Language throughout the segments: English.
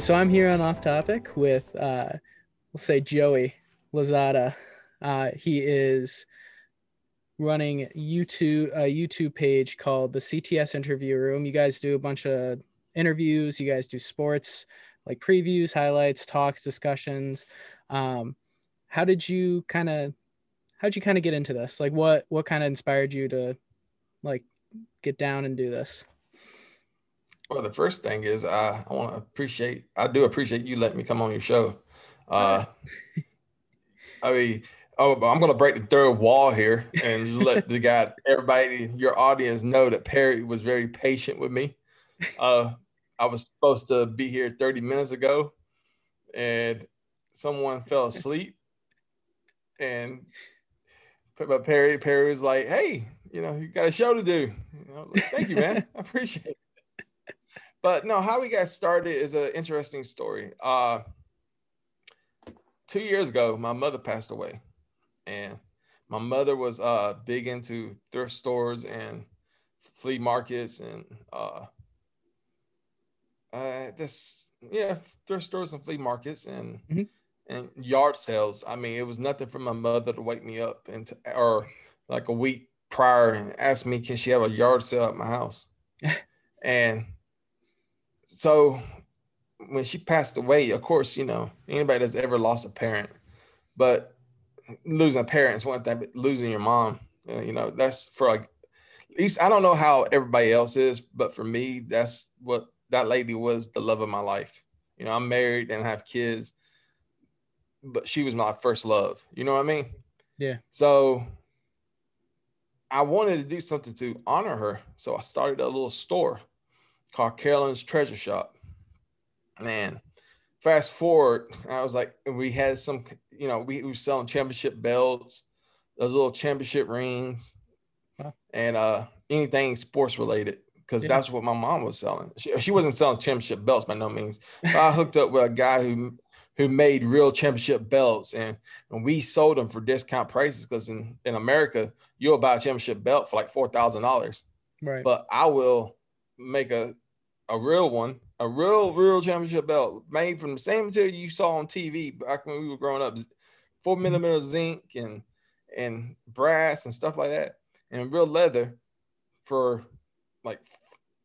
so I'm here on Off Topic with, uh, we'll say Joey Lazada. Uh, he is running YouTube a YouTube page called the CTS Interview Room. You guys do a bunch of interviews. You guys do sports like previews, highlights, talks, discussions. Um, how did you kind of how did you kind of get into this? Like what what kind of inspired you to like get down and do this? Well, the first thing is uh, I want to appreciate I do appreciate you letting me come on your show. Uh, I mean, oh, I'm going to break the third wall here and just let the guy, everybody, your audience know that Perry was very patient with me. Uh, I was supposed to be here 30 minutes ago, and someone fell asleep, and but Perry Perry was like, "Hey, you know, you got a show to do." And I was like, "Thank you, man. I appreciate it." But no, how we got started is an interesting story. Uh, two years ago, my mother passed away, and my mother was uh, big into thrift stores and flea markets and uh, uh, this yeah thrift stores and flea markets and mm-hmm. and yard sales. I mean, it was nothing for my mother to wake me up and to, or like a week prior and ask me, can she have a yard sale at my house? and so when she passed away, of course, you know, anybody that's ever lost a parent, but losing a parent is one thing, but losing your mom, uh, you know, that's for like, at least I don't know how everybody else is, but for me, that's what that lady was the love of my life. You know, I'm married and have kids, but she was my first love. You know what I mean? Yeah. So I wanted to do something to honor her. So I started a little store called Carolyn's Treasure Shop. Man, fast forward, I was like, we had some, you know, we, we were selling championship belts, those little championship rings, huh. and uh anything sports related because yeah. that's what my mom was selling. She, she wasn't selling championship belts by no means. But I hooked up with a guy who who made real championship belts and, and we sold them for discount prices because in, in America, you'll buy a championship belt for like four thousand dollars. Right. But I will make a a real one, a real, real championship belt made from the same material you saw on TV back when we were growing up. Four mm-hmm. millimeter zinc and and brass and stuff like that, and real leather for like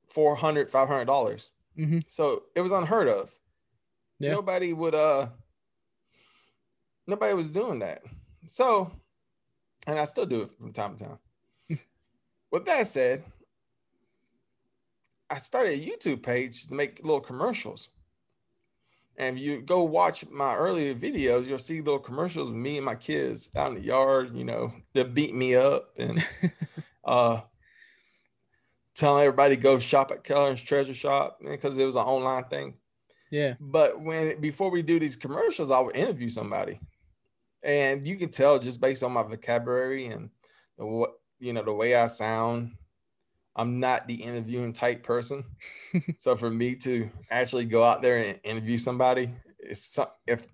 400 500 dollars mm-hmm. so it was unheard of yeah. nobody would uh nobody was doing that so and i still do it from time to time with that said i started a youtube page to make little commercials and if you go watch my earlier videos you'll see little commercials of me and my kids out in the yard you know they beat me up and uh telling everybody to go shop at Keller's Treasure Shop because it was an online thing. Yeah. But when before we do these commercials, I would interview somebody, and you can tell just based on my vocabulary and the what you know the way I sound. I'm not the interviewing type person. so for me to actually go out there and interview somebody, it's if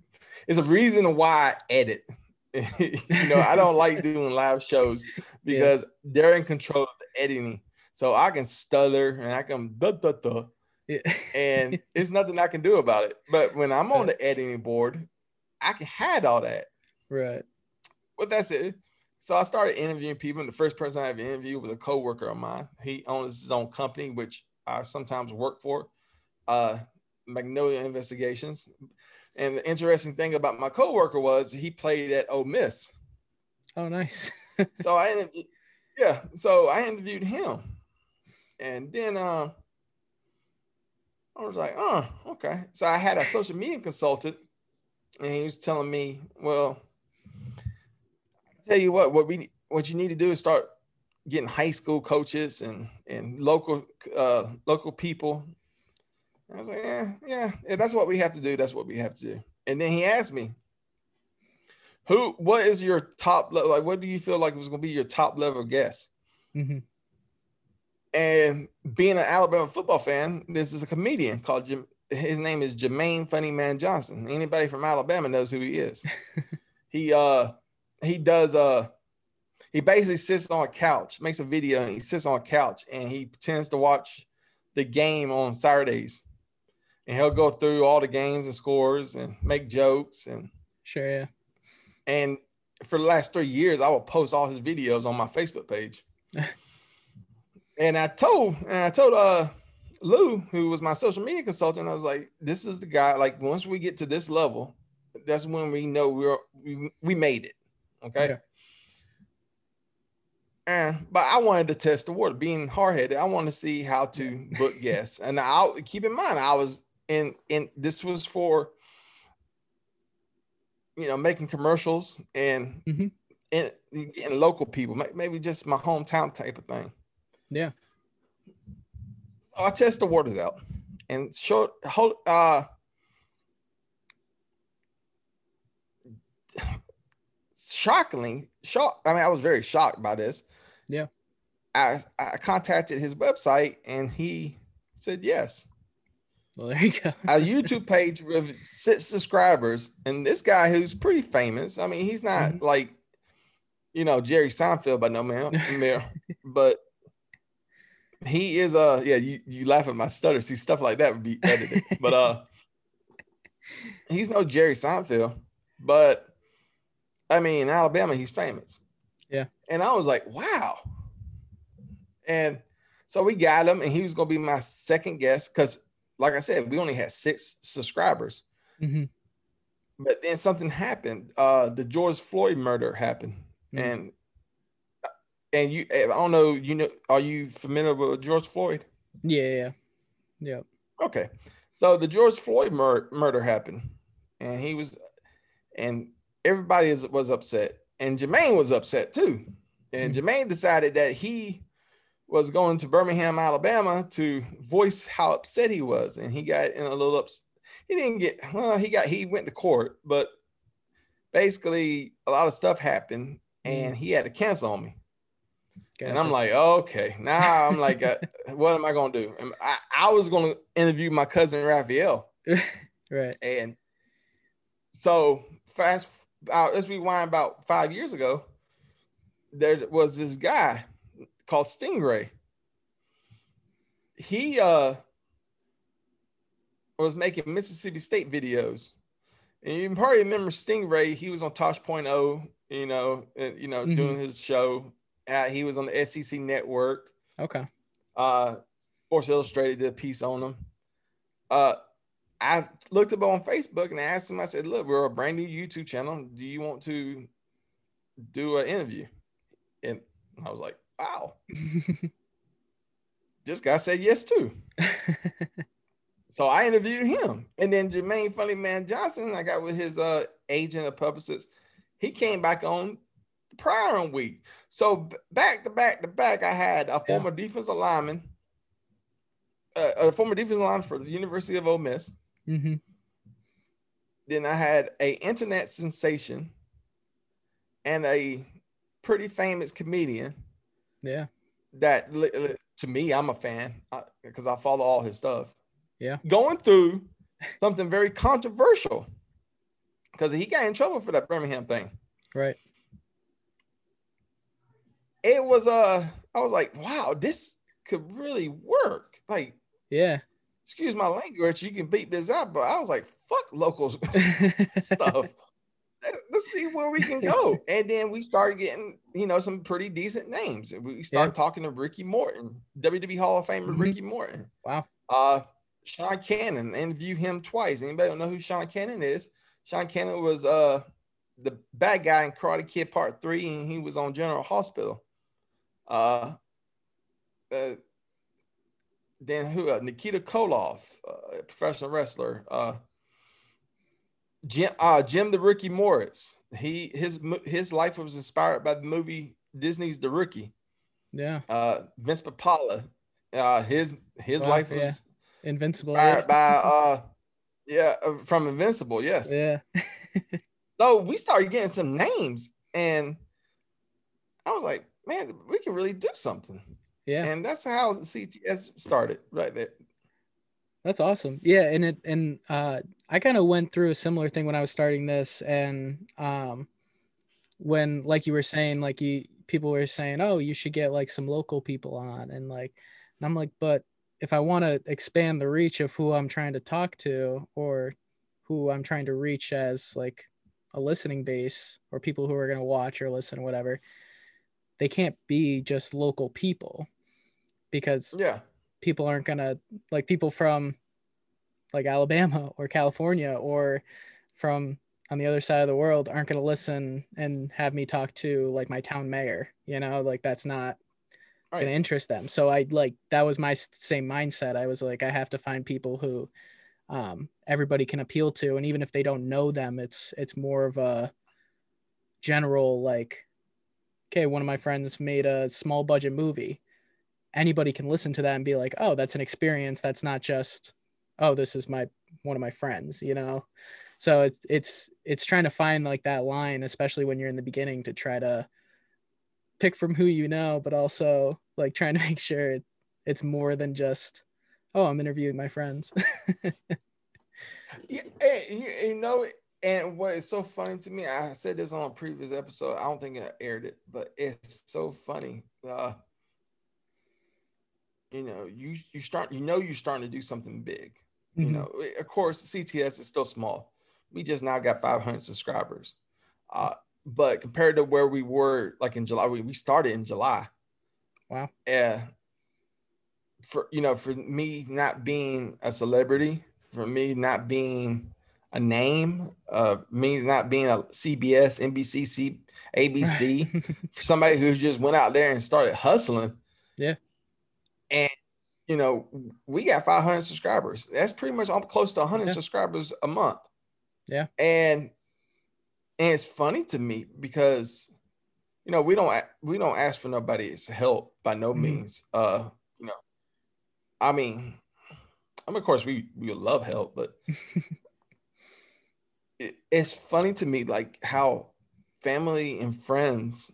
it's a reason why I edit. you know, I don't like doing live shows because yeah. they're in control of the editing so I can stutter and I can duh, duh, duh, yeah. and there's nothing I can do about it. But when I'm on the editing board, I can hide all that. Right. But that's it. So I started interviewing people, and the first person I ever interviewed was a coworker of mine. He owns his own company, which I sometimes work for, uh, Magnolia Investigations. And the interesting thing about my coworker was he played at Ole Miss. Oh, nice. so I interviewed, yeah. So I interviewed him, and then uh, I was like, oh, okay. So I had a social media consultant, and he was telling me, well, tell you what, what we what you need to do is start getting high school coaches and and local uh, local people. I was like, yeah, yeah, yeah, that's what we have to do. That's what we have to do. And then he asked me, who, what is your top level? Like, what do you feel like was going to be your top level guest? Mm-hmm. And being an Alabama football fan, this is a comedian called Jim. His name is Jermaine Funny Man Johnson. Anybody from Alabama knows who he is. he uh he does uh he basically sits on a couch, makes a video, and he sits on a couch and he pretends to watch the game on Saturdays. and he'll go through all the games and scores and make jokes and Sure. Yeah. and for the last three years, I will post all his videos on my Facebook page. and I told and I told uh Lou, who was my social media consultant, I was like, this is the guy. Like, once we get to this level, that's when we know we're we, we made it. Okay. And, but I wanted to test the water, being hard headed. I want to see how to book guests. And I'll keep in mind, I was in, in this was for, you know, making commercials and, Mhm. and getting local people, maybe just my hometown type of thing. Yeah. So I test the waters out and short, hold, uh, shockingly shocked. I mean, I was very shocked by this. Yeah. I, I contacted his website and he said yes. Well, there you go. A YouTube page with six subscribers, and this guy who's pretty famous. I mean, he's not Mhm. like, you know, Jerry Seinfeld by no man, but he is. Uh, yeah, you you laugh at my stutter. See, stuff like that would be edited, but uh, he's no Jerry Seinfeld, but I mean, Alabama, he's famous. Yeah. and I was like, wow. And so we got him, and he was gonna be my second guest because, like I said, we only had six subscribers. Mhm. But then something happened. Uh, the George Floyd murder happened, Mhm. and and you, I don't know, you know, are you familiar with George Floyd? Yeah. Yeah. Yeah. Okay, so the George Floyd mur- murder happened, and he was, and everybody is, was upset, and Jermaine was upset too, and Jermaine decided that he was going to Birmingham, Alabama, to voice how upset he was, and he got in a little ups. He didn't get well. He got he went to court, but basically a lot of stuff happened, and he had to cancel on me. And I'm like, okay, now I'm like, uh, what am I gonna do? I, I was gonna interview my cousin Raphael, right. and so fast. Uh, let's rewind about five years ago. There was this guy called Stingray. He uh was making Mississippi State videos, and you can probably remember Stingray. He was on Tosh.0, you know, and, you know, Mhm. doing his show. Uh, he was on the SEC Network. Okay. Uh, Sports Illustrated did a piece on him. Uh, I looked up on Facebook and I asked him. I said, "Look, we're a brand new YouTube channel. Do you want to do an interview?" And I was like, "Wow, this guy said yes too." So I interviewed him, and then Jermaine Funny Man Johnson, I got with his uh, agent of publicist. He came back on the prior week. So back to back to back, I had a former defensive lineman, uh, a former defensive lineman for the University of Ole Miss. Hmm Then I had a internet sensation and a pretty famous comedian Yeah. that to me I'm a fan because I follow all his stuff. Yeah. Going through something very controversial because he got in trouble for that Birmingham thing. Right. It was uh I was like, wow, this could really work. Like, Yeah. Excuse my language, you can beat this out, but I was like, fuck local stuff. Let- Let's see where we can go. And then we started getting, you know, some pretty decent names. We started talking to Ricky Morton, WWE Hall of Famer Mhm. Ricky Morton. Wow. Uh Sean Kanan, interviewed him twice. Anybody don't know who Sean Kanan is? Sean Kanan was uh the bad guy in Karate Kid Part 3, and he was on General Hospital. Uh, uh then who uh, Nikita Koloff, uh, a professional wrestler. Uh Jim uh Jim the Rookie Morris. He his his life was inspired by the movie Disney's The Rookie. Yeah. Uh Vince Papale. Uh his his Wow, life yeah. was Invincible. inspired Yeah. by uh yeah uh, from Invincible, yes. yeah. So we started getting some names and I was like, man, we can really do something. Yeah. And that's how CTS started right there. That's awesome. Yeah, and it and uh I kind of went through a similar thing when I was starting this and um when like you were saying like you people were saying, "Oh, you should get like some local people on." And like and I'm like, "But if I want to expand the reach of who I'm trying to talk to or who I'm trying to reach as like a listening base or people who are going to watch or listen or whatever, they can't be just local people because yeah, people aren't to like people from like Alabama or California or from on the other side of the world aren't going to listen and have me talk to like my town mayor, you know, like that's not right. going to interest them. So I like that was my same mindset. I was like I have to find people who um, everybody can appeal to and even if they don't know them it's it's more of a general like okay one of my friends made a small budget movie anybody can listen to that and be like oh that's an experience. That's not just oh this is my one of my friends you know? So it's it's it's trying to find like that line especially when you're in the beginning to try to pick from who you know but also like trying to make sure it, it's more than just oh i'm interviewing my friends. Yeah and, you know and what is so funny to me i said this on a previous episode i don't think i aired it but it's so funny uh you know you you start you know you're starting to do something big mm-hmm. you know of course cts is still small. We just now got 500 subscribers. Uh but compared to where we were like in july we, we started in july. Wow. Yeah for you know for me not being a celebrity for me not being a name uh me not being a cbs nbc C, abc for somebody who just went out there and started hustling yeah and you know we got 500 subscribers. That's pretty much I'm close to 100 yeah. subscribers a month. Yeah. And and it's funny to me because you know we don't we don't ask for nobody's help by no mm-hmm. means. Uh you know i mean I mean, of course we we love help but it, it's funny to me like how family and friends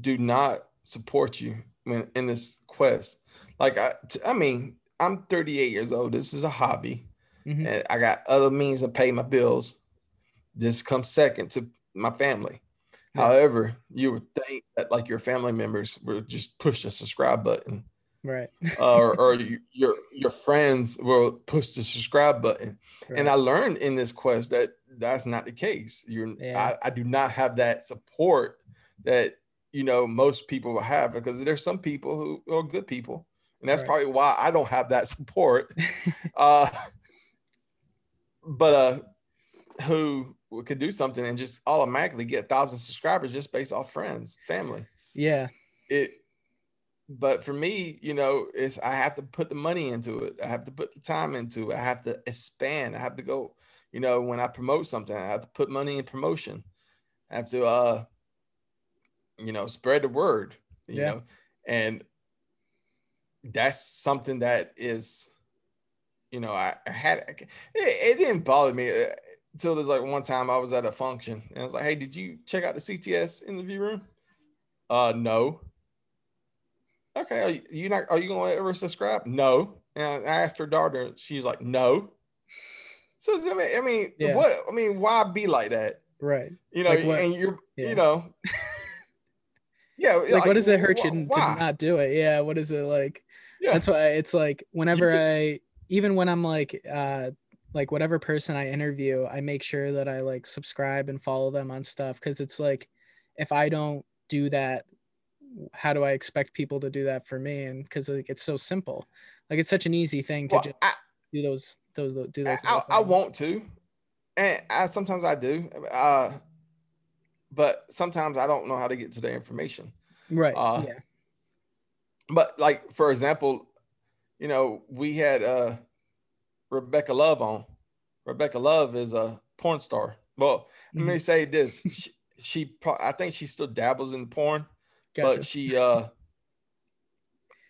do not support you when in this quest like I, I mean, I'm 38 years old. This is a hobby, mm-hmm. and I got other means to pay my bills. This comes second to my family. Yeah. However, you would think that like your family members would just push the subscribe button, right? or or you, your your friends will push the subscribe button. Right. And I learned in this quest that that's not the case. You're yeah. I, I do not have that support that you know most people will have because there's some people who are good people and that's right. probably why I don't have that support. uh, but uh, who could do something and just automatically get a thousand subscribers just based off friends, family. Yeah. It. But for me, you know, it's I have to put the money into it. I have to put the time into it. I have to expand. I have to go. You know, when I promote something, I have to put money in promotion. I have to, uh, you know, spread the word. You yeah. know, and that's something that is, you know, I, I had it, it, didn't bother me until uh, there's like one time I was at a function and I was like, "Hey, did you check out the CTS interview room?" Uh, no. Okay, are you, you not? Are you gonna ever subscribe? No. And I asked her daughter, she's like, "No." So I mean, I mean, yeah. what? I mean, why be like that? Right. You know, like and you're, yeah. you know. Yeah, like, like, what does it hurt you to not do it? Yeah, what is it like? yeah. that's why it's like whenever i even when i'm like uh like whatever person i interview i make sure that i like subscribe and follow them on stuff because it's like if i don't do that how do i expect people to do that for me and because like it's so simple like it's such an easy thing to well, just I, do those those do those I, I, want to and I sometimes I do uh but sometimes I don't know how to get to the information right uh, yeah but like for example, you know, we had uh Rebecca Love on. Rebecca Love is a porn star. Well, mm-hmm. let me mm-hmm. say this: she, she, I think she still dabbles in porn, gotcha. but she, uh,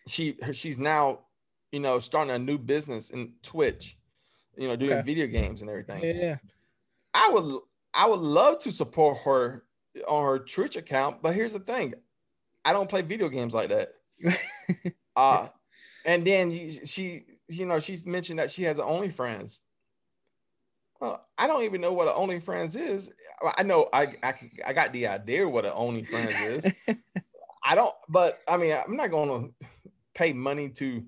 she, she's now, you know, starting a new business in Twitch, you know, doing okay. video games and everything. Yeah, I would, I would love to support her on her Twitch account, but here's the thing: I don't play video games like that. uh, and then she, you know, she's mentioned that she has an OnlyFans. Well, I don't even know what an OnlyFans is. I know I, I, I got the idea what an OnlyFans is. I don't, but I mean, I'm not going to pay money to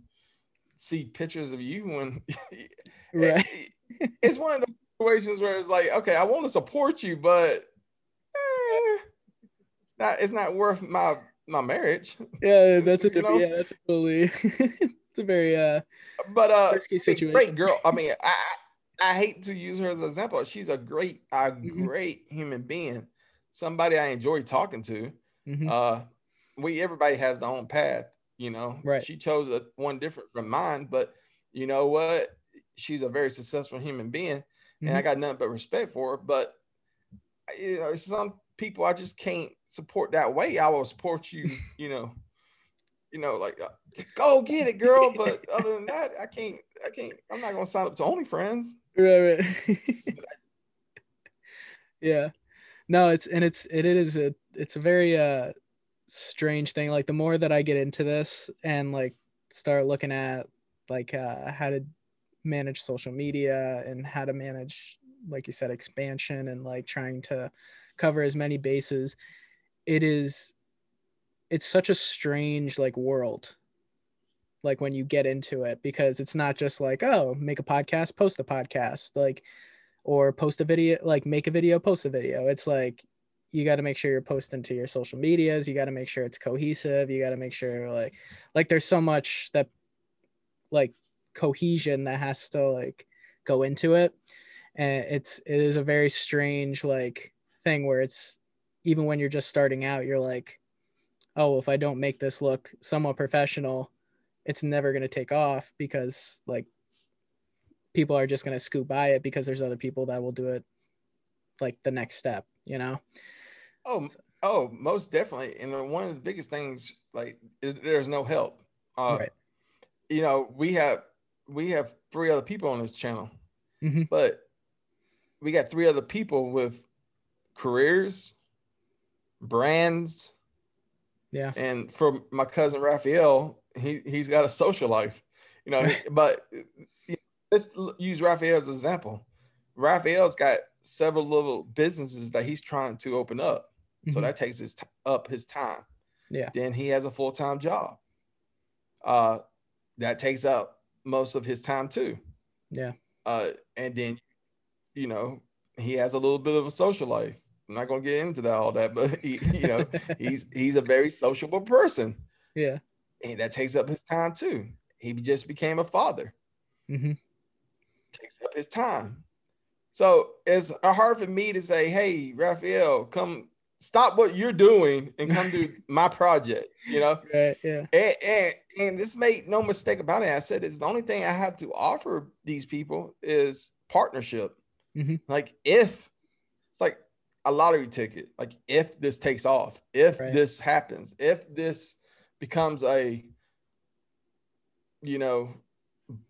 see pictures of you when Right. it- it's one of those situations where it's like, okay, I want to support you, but eh, it's not it's not worth my my marriage. Yeah, that's a You different. know? Yeah, that's a totally. it's a very uh But uh risky a situation. great girl. I mean, I I hate to use her as an example. She's a great, a Mhm. great human being. Somebody I enjoy talking to. Mhm. Uh we everybody has their own path, you know. Right. She chose a, one different from mine, but you know what? She's a very successful human being, and I Mhm. got nothing but respect for her. But you know, some people I just can't support that way. I will support you, you know, you know, like uh, go get it, girl. But other than that, I can't. I can't. I'm not gonna sign up to OnlyFriends. right, right. yeah no it's and it's it is a it's a very uh strange thing like the more that i get into this and like start looking at like uh how to manage social media and how to manage like you said expansion and like trying to cover as many bases it is it's such a strange like world like when you get into it because it's not just like oh make a podcast post a podcast like or post a video like make a video post a video. It's like you got to make sure you're posting to your social medias you got to make sure it's cohesive you got to make sure like like there's so much that like cohesion that has to like go into it. And it's it is a very strange like thing where it's even when you're just starting out you're like oh if i don't make this look somewhat professional it's never going to take off because like people are just going to scoot by it because there's other people that will do it like the next step you know Oh, oh, most definitely. And one of the biggest things, like, there's no help. Uh, Right. You know, we have we have three other people on this channel, Mhm. but we got three other people with careers, brands, yeah and for my cousin Raphael, he he's got a social life. You know, but let's use Raphael as an example. Raphael's got several little businesses that he's trying to open up. So Mhm. that takes his t- up his time. Yeah. Then he has a full time job. Uh, that takes up most of his time too. yeah Uh, and then, you know, he has a little bit of a social life. I'm not gonna get into that all that, but he, you know, he's he's a very sociable person, yeah and that takes up his time too. He just became a father. hmm takes up his time. So it's hard for me to say, hey, Raphael, come stop what you're doing and come do my project, you know? right yeah And, and, and this made no mistake about it. I said it's the only thing I have to offer these people is partnership. Mhm. Like if it's like a lottery ticket, like if this takes off, if Right. this happens, if this becomes a you know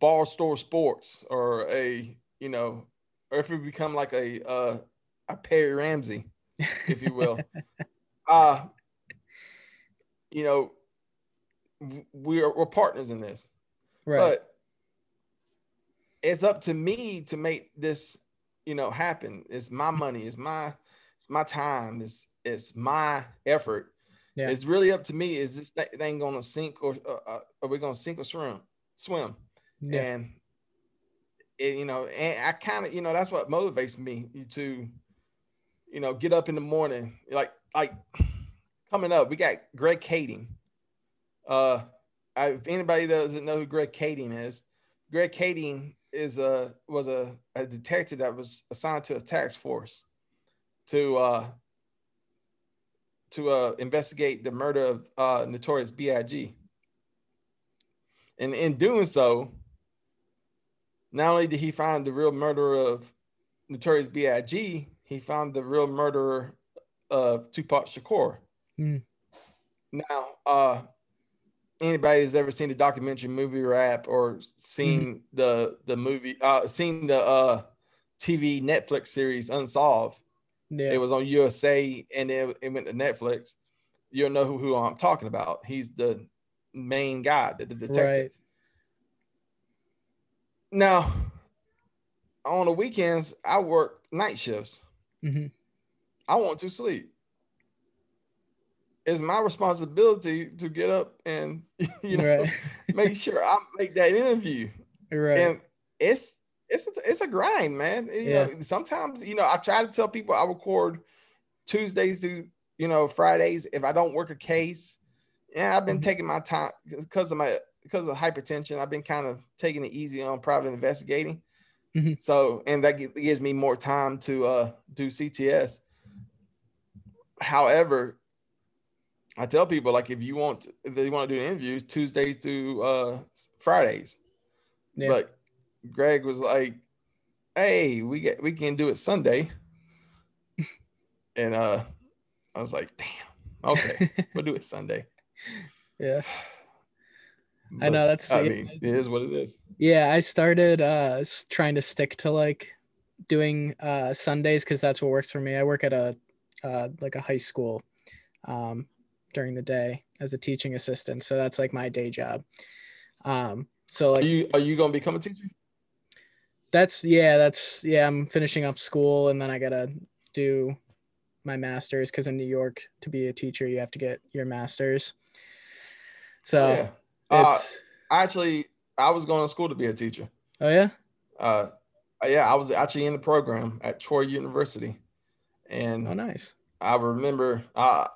Barstool Sports or a you know or if it become like a uh a Perry Ramsey, if you will. uh you know we're we're partners in this right but it's up to me to make this you know happen it's my money it's my it's my time. It's it's my effort. Yeah. it's really up to me. Is this thi- thing gonna sink or uh, uh, are we gonna sink or swim? Swim. Yeah. And it, you know and i kind of you know that's what motivates me to you know get up in the morning. Like like coming up we got greg kading. Uh I, if anybody doesn't know who greg kading is greg kading is a was a, a detective that was assigned to a task force to uh to uh investigate the murder of uh notorious big and in doing so not only did he find the real murderer of Notorious B.I.G., he found the real murderer of Tupac Shakur. Mm. Now, uh, anybody that's ever seen the documentary movie rap or seen the the movie, uh, seen the uh, TV Netflix series Unsolved, yeah it was on USA and then it went to Netflix. You'll know who, who I'm talking about. He's the main guy, the, the detective. Right. Now, on the weekends, I work night shifts. Mhm. I want to sleep. it's my responsibility to get up and you know Right. make sure I make that interview. Right. And it's it's a, it's a grind, man. You Yeah. know, sometimes you know I try to tell people I record Tuesdays to you know Fridays if I don't work a case. Yeah, I've been Mhm. taking my time because of my because of hypertension. I've been kind of taking it easy on private investigating. Mhm. So and that gives me more time to uh, do CTS. However, I tell people like if you want if they want to do interviews Tuesdays to uh, Fridays. Yeah. But Greg was like, "Hey, we get we can do it Sunday," and uh, I was like, "Damn, okay, we'll do it Sunday." yeah. I know that's I mean, it is what it is. yeah, I started uh trying to stick to like doing uh Sundays because that's what works for me. I work at a uh like a high school um during the day as a teaching assistant. So that's like my day job. Um so Are like you are you gonna become a teacher? That's yeah, that's yeah, I'm finishing up school and then I gotta do my master's because in New York to be a teacher you have to get your master's. So yeah. Uh, actually, I was going to school to be a teacher. oh yeah? Uh, yeah, I was actually in the program at Troy University, and Oh nice. I remember. Uh,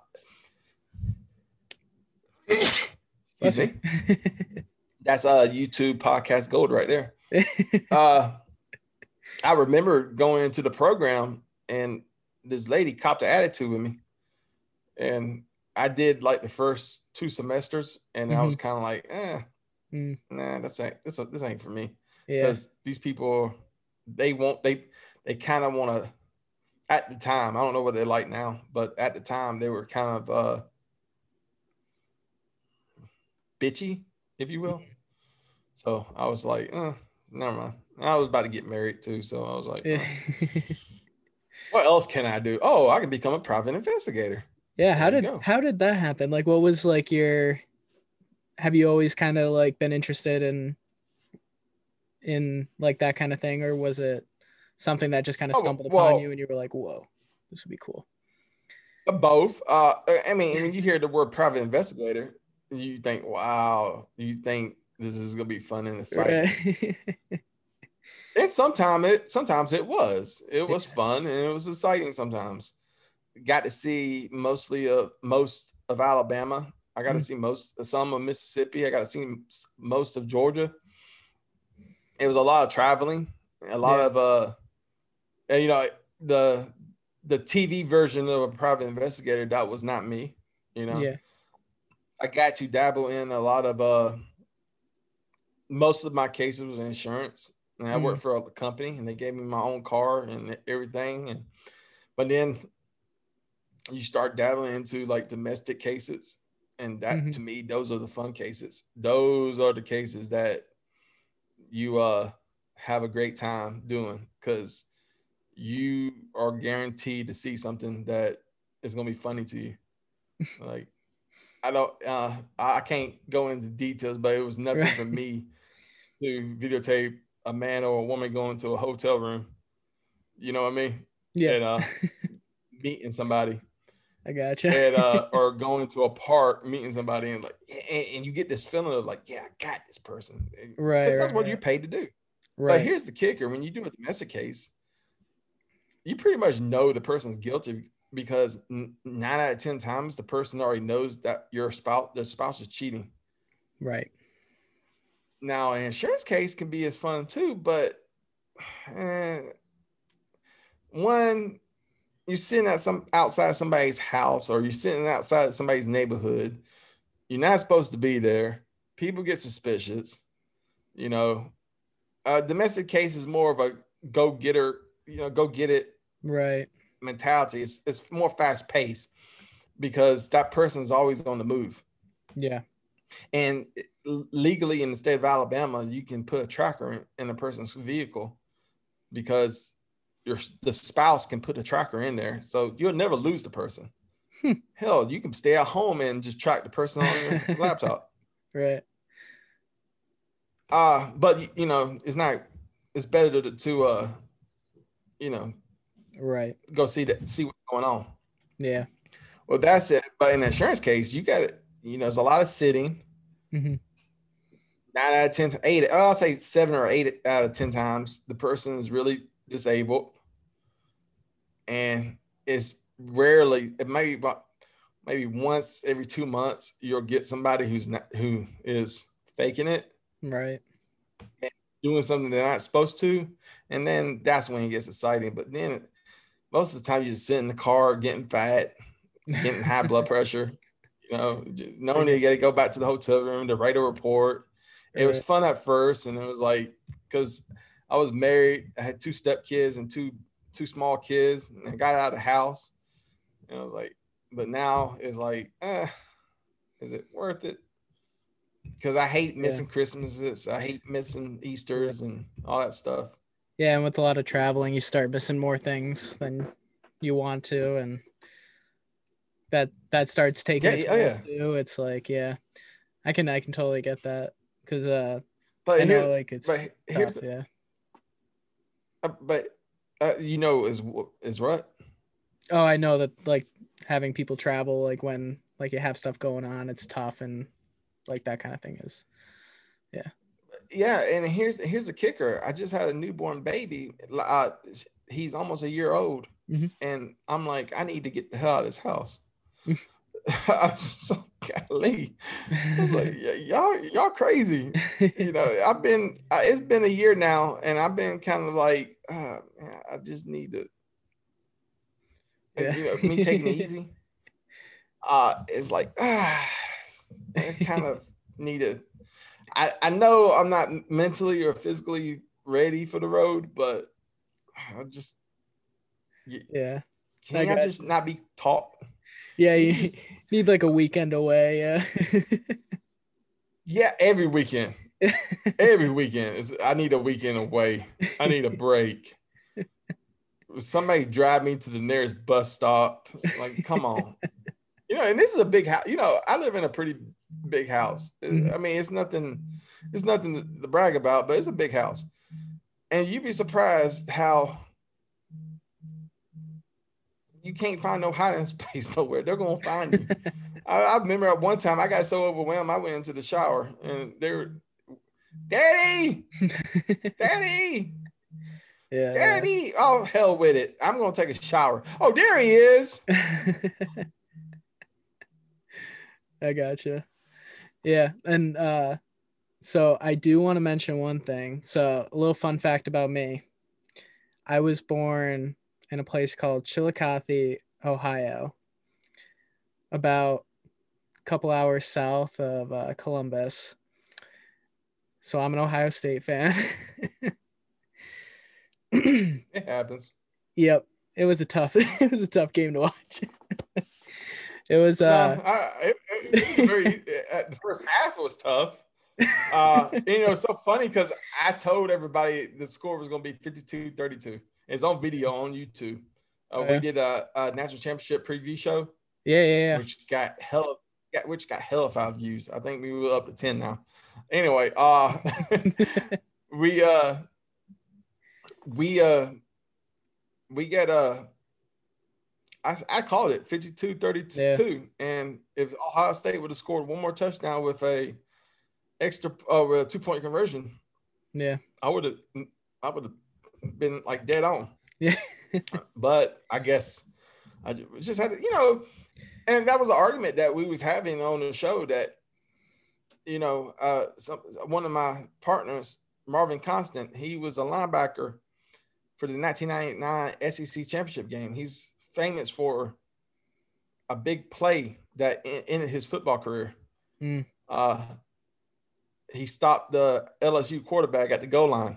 excuse me. That's uh YouTube podcast gold right there. Uh, I remember going into the program and this lady copped an attitude with me, and I did like the first two semesters, and I was kind of like, eh, Mm. nah, that's ain't this this ain't for me. Yeah. because these people they won't they they kind of want to at the time i don't know what they're like now but at the time they were kind of uh bitchy if you will. So i was like uh, never mind i was about to get married too so i was like uh, what else can i do oh i can become a private investigator yeah. How did go. how did that happen? Like, what was like your? Have you always kind of like been interested in? In like that kind of thing, or was it something that just kind of Oh, stumbled well- upon you and you were like, "Whoa, this would be cool." Uh, both uh i mean when you hear the word private investigator you think wow you think this is gonna be fun and exciting Right. And sometimes it sometimes it was. It was fun and it was exciting sometimes. Got to see mostly of most of Alabama. I got to Mm. see most some of Mississippi. I got to see most of Georgia. It was a lot of traveling, a lot Yeah. of uh and, you know the the TV version of a private investigator that was not me, you know. Yeah. I got to dabble in a lot of uh most of my cases was insurance. And I Mm. worked for a company and they gave me my own car and everything. And but then you start dabbling into like domestic cases. And that Mhm. to me, those are the fun cases. Those are the cases that you uh have a great time doing because you are guaranteed to see something that is gonna be funny to you. like I don't uh I I can't go into details, but it was nothing for me to videotape a man or a woman going to a hotel room. You know what I mean? Yeah. And uh meeting somebody I gotcha. and uh or going to a park, meeting somebody and like and, and you get this feeling of like, yeah, I got this person. Right, that's right, what right. you're paid to do. right. But here's the kicker: when you do a domestic case, you pretty much know the person's guilty because nine out of ten times the person already knows that your spouse, their spouse, is cheating. right. Now, an insurance case can be as fun too, but eh, one, you're sitting at some outside somebody's house or you're sitting outside somebody's neighborhood. You're not supposed to be there. People get suspicious. You know, uh, domestic case is more of a go getter, you know, go get it Right. mentality. It's, it's more fast paced because that person is always on the move. Yeah. And legally in the state of Alabama, you can put a tracker in, in a person's vehicle because your the spouse can put a tracker in there. So you'll never lose the person. Hmm. Hell, you can stay at home and just track the person on your laptop. Right. Uh, but you know, it's not it's better to, to uh you know Right. go see that see what's going on. Yeah. Well, that's it. But in the insurance case, you got it. you know, there's a lot of sitting. Mhm. Nine out of ten, eight. oh, I'll say seven or eight out of ten times, the person is really disabled, and it's rarely. It may be about maybe once every two months you'll get somebody who's not who is faking it, Right. doing something they're not supposed to, and then that's when it gets exciting. But then most of the time you just sit in the car getting fat, getting high blood pressure, you know, knowing you got to go back to the hotel room to write a report. It was fun at first, and it was like because I was married, I had two step kids and two two small kids, and I got out of the house, and I was like, but now it's like, eh, is it worth it? Because I hate missing Christmases, I hate missing Easter's and all that stuff. Yeah, and with a lot of traveling, you start missing more things than you want to, and that that starts taking Yeah, oh, yeah. too. It's like, yeah, I can I can totally get that because uh, But I know like it's but here's tough, the, yeah. uh, but uh, you know is is what Oh, I know that like having people travel like when like you have stuff going on, it's tough and like that kind of thing is. yeah Yeah, and here's here's the kicker i just had a newborn baby uh, he's almost a year old Mhm. and i'm like i need to get the hell out of this house i'm so golly i was like "Y- y'all y'all crazy you know i've been I, it's been a year now and i've been kind of like uh, man, i just need to Yeah. you know me taking it easy uh it's like ah, i kind of need to I, I know i'm not mentally or physically ready for the road but i just yeah. can I I just not be taught Yeah, You just- need like a weekend away, yeah. yeah every weekend. Every weekend is i need a weekend away. I need a break. Somebody drive me to the nearest bus stop. Like come on. You know and this is a big house you know i live in a pretty big house. Mhm. i mean it's nothing it's nothing to, to brag about but it's a big house. And you'd be surprised how you can't find no hiding space nowhere they're gonna find you I, I remember at one time I got so overwhelmed I went into the shower and they were, Daddy, Daddy, yeah. Daddy. Oh hell with it. I'm gonna take a shower. Oh, there he is. I gotcha. Yeah, and uh so I do want to mention one thing. So a little fun fact about me. I was born in a place called Chillicothe, Ohio, about a couple hours south of uh, Columbus. So I'm an Ohio State fan. It happens. yep, it was a tough it was a tough game to watch. it was No, uh I, it, it was very, uh, the first half was tough. Uh, you know, it's so funny because I told everybody the score was going to be 52 32. It's on video on YouTube. Uh, Oh, yeah. We did a, a national championship preview show. yeah, yeah, yeah. which got hella got which got hell of five views. I think we were up to 10 now. Anyway, uh we uh we uh we get uh I, I called it 52 32 and if Ohio State would have scored one more touchdown with a extra uh with a two point conversion, yeah. I would have I would have been like dead on. Yeah. but I guess I just had to, you know, and that was an argument that we was having on the show that, you know, uh, some one of my partners, Marvin Constant, he was a linebacker for the 1999 SEC championship game. He's famous for a big play that en- ended his football career. Mm. Uh, he stopped the LSU quarterback at the goal line.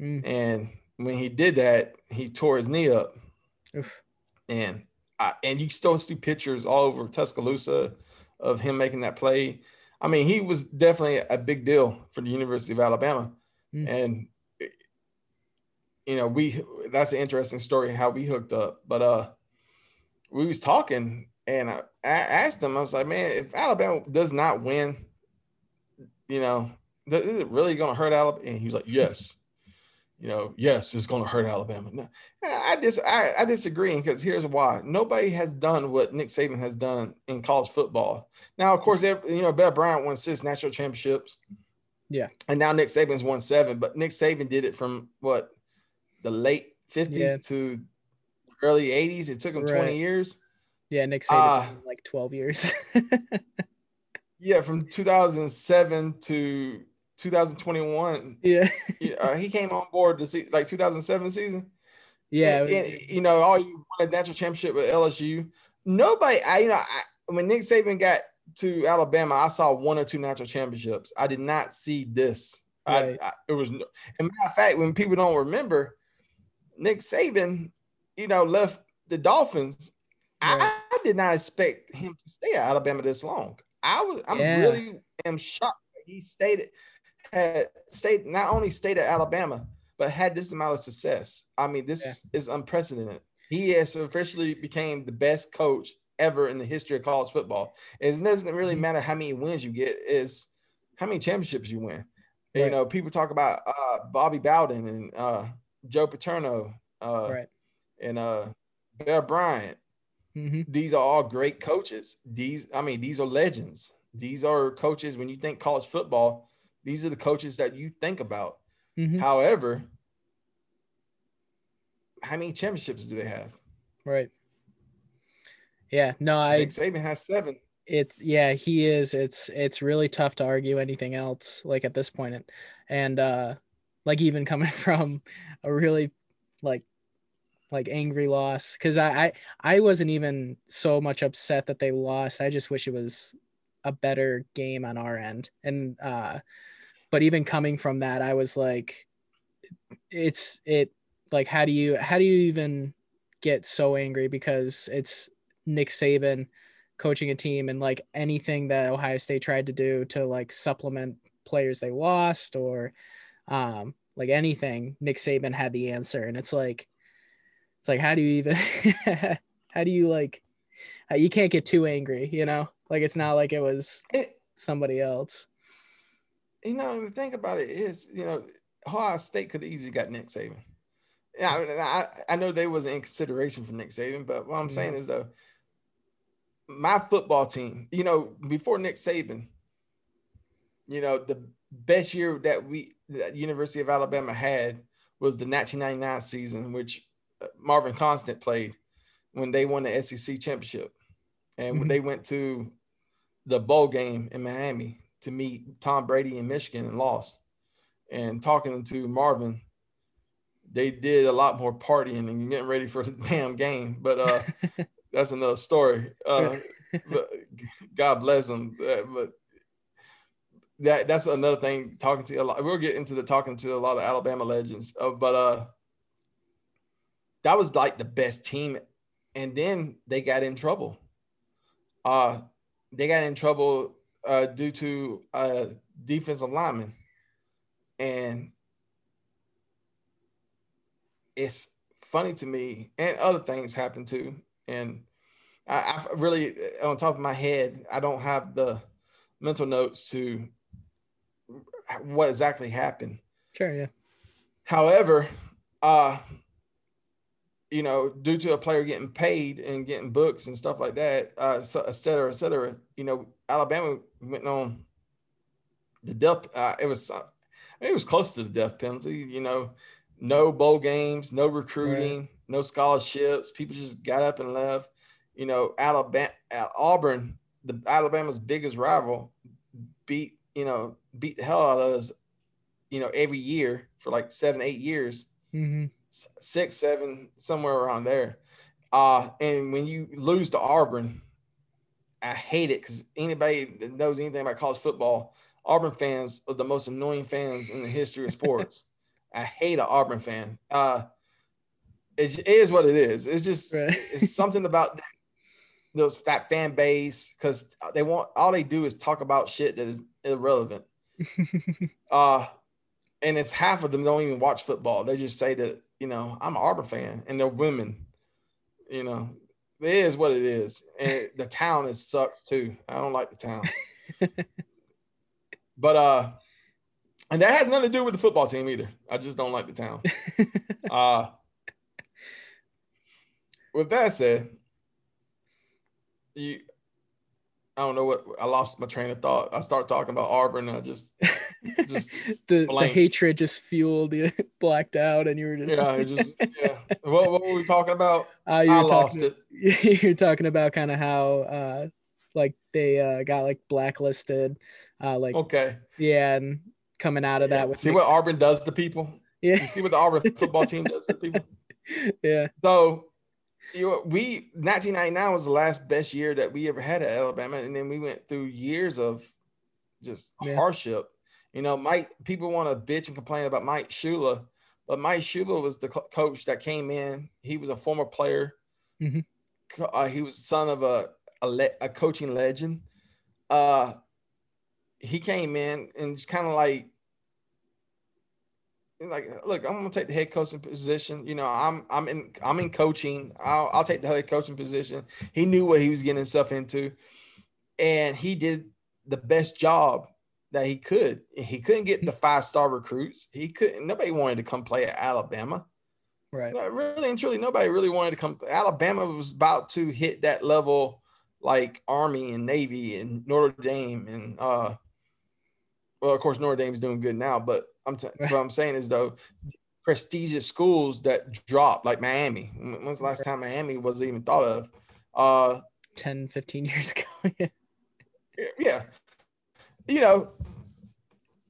Mm. And when he did that, he tore his knee up. Oof. And I, and you still see pictures all over Tuscaloosa of him making that play. I mean, he was definitely a big deal for the University of Alabama. Mm. And you know, we that's an interesting story how we hooked up. But uh we was talking and I, I asked him, I was like, man, if Alabama does not win, you know, is it really gonna hurt Alabama? And he was like, Yes. You know, yes, it's going to hurt Alabama. No, I dis I, I disagree because here's why: nobody has done what Nick Saban has done in college football. Now, of course, you know, Bear Bryant won six national championships. Yeah, and now Nick Saban's won seven, but Nick Saban did it from what the late fifties yeah. to early eighties. It took him right. twenty years. Yeah, Nick Saban uh, like twelve years. yeah, from two thousand seven to 2021. Yeah. uh, he came on board to see like 2007 season. Yeah. And, and, you know, all you won a national championship with LSU. Nobody, I, you know, I, when Nick Saban got to Alabama, I saw one or two national championships. I did not see this. Right. I, I, it was, no, and matter of fact, when people don't remember, Nick Saban, you know, left the Dolphins. Right. I, I, did not expect him to stay at Alabama this long. I was, I'm yeah. really am shocked. He stayed had stayed not only stayed at Alabama, but had this amount of success. I mean, this yeah. is unprecedented. He has officially became the best coach ever in the history of college football. It doesn't really mm-hmm. matter how many wins you get, is how many championships you win. Right. You know, people talk about uh, Bobby Bowden and uh, Joe Paterno uh, right. and uh, Bear Bryant. Mm-hmm. These are all great coaches. These, I mean, these are legends. These are coaches. When you think college football, these are the coaches that you think about. Mm-hmm. However, how many championships do they have? Right. Yeah. No, I. Nick Saban has seven. It's yeah, he is. It's it's really tough to argue anything else like at this point, and uh, like even coming from a really like like angry loss because I, I I wasn't even so much upset that they lost. I just wish it was a better game on our end, and uh, but even coming from that i was like it's it like how do you how do you even get so angry? Because it's nick saban coaching a team and like anything that ohio state tried to do to like supplement players they lost or um like anything nick saban had the answer. And it's like it's like how do you even how do you like you can't get too angry you know? Like it's not like it was somebody else you know, the thing about it is, you know, Ohio State could have easily got Nick Saban. Yeah, I, I, know they wasn't in consideration for Nick Saban, but what I'm mm-hmm. saying is though, my football team, you know, before Nick Saban, you know, the best year that we, that University of Alabama had was the 1999 season, which uh, Marvin Constant played when they won the SEC championship, and mm-hmm. when they went to the bowl game in Miami to meet Tom Brady in Michigan and lost. And talking to Marvin, they did a lot more partying and getting ready for the damn game. But uh, that's another story. Uh, but God bless them. Uh, but that that's another thing. Talking to a lot, we'll get into the talking to a lot of Alabama legends. Uh, but uh, that was like the best team, and then they got in trouble. Uh, they got in trouble uh, due to a defensive lineman. And it's funny to me, and other things happen too. And I, I really, on top of my head, I don't have the mental notes to what exactly happened. Sure, yeah. However, uh, you know, due to a player getting paid and getting books and stuff like that, uh, et cetera, et cetera, you know, Alabama went on the death. Uh, it was, uh, it was close to the death penalty. You know, no bowl games, no recruiting, right. no scholarships. People just got up and left. You know, Alabama, Auburn, the Alabama's biggest rival, beat you know beat the hell out of us. You know, every year for like seven, eight years. Mm-hmm six, seven, somewhere around there. Uh, and when you lose to Auburn, I hate it because anybody that knows anything about college football, Auburn fans are the most annoying fans in the history of sports. I hate an Auburn fan. Uh, it is what it is. It's just right. it's something about that, those that fan base because they want all they do is talk about shit that is irrelevant. uh, and it's half of them don't even watch football. They just say that you know, I'm an Auburn fan and they're women. You know, it is what it is. And the town is sucks too. I don't like the town. but uh and that has nothing to do with the football team either. I just don't like the town. uh, with that said, you, I don't know what I lost my train of thought. I start talking about Auburn. And I just, just the, the, hatred just fueled you, blacked out, and you were just yeah, just yeah. What, what were we talking about? Uh, I lost talking, it. You're talking about kind of how uh, like they uh, got like blacklisted, uh, like okay, yeah, and coming out of yeah. that. See what Auburn does to people. Yeah, you see what the Auburn football team does to people. Yeah. So you know, we 1999 was the last best year that we ever had at Alabama, and then we went through years of just yeah. hardship. You know, Mike. People want to bitch and complain about Mike Shula, but Mike Shula was the coach that came in. He was a former player. Mm-hmm. Uh, he was the son of a a, le- a coaching legend. Uh, he came in and just kind of like like look i'm gonna take the head coaching position you know i'm i'm in i'm in coaching i'll, I'll take the head coaching position he knew what he was getting himself into and he did the best job that he could he couldn't get the five star recruits he couldn't nobody wanted to come play at alabama right really and truly nobody really wanted to come alabama was about to hit that level like army and navy and notre dame and uh well, of course, Notre Dame's doing good now, but I'm t- what I'm saying is though, prestigious schools that dropped like Miami. When's the last time Miami was even thought of? Uh, 10, 15 years ago. yeah. You know,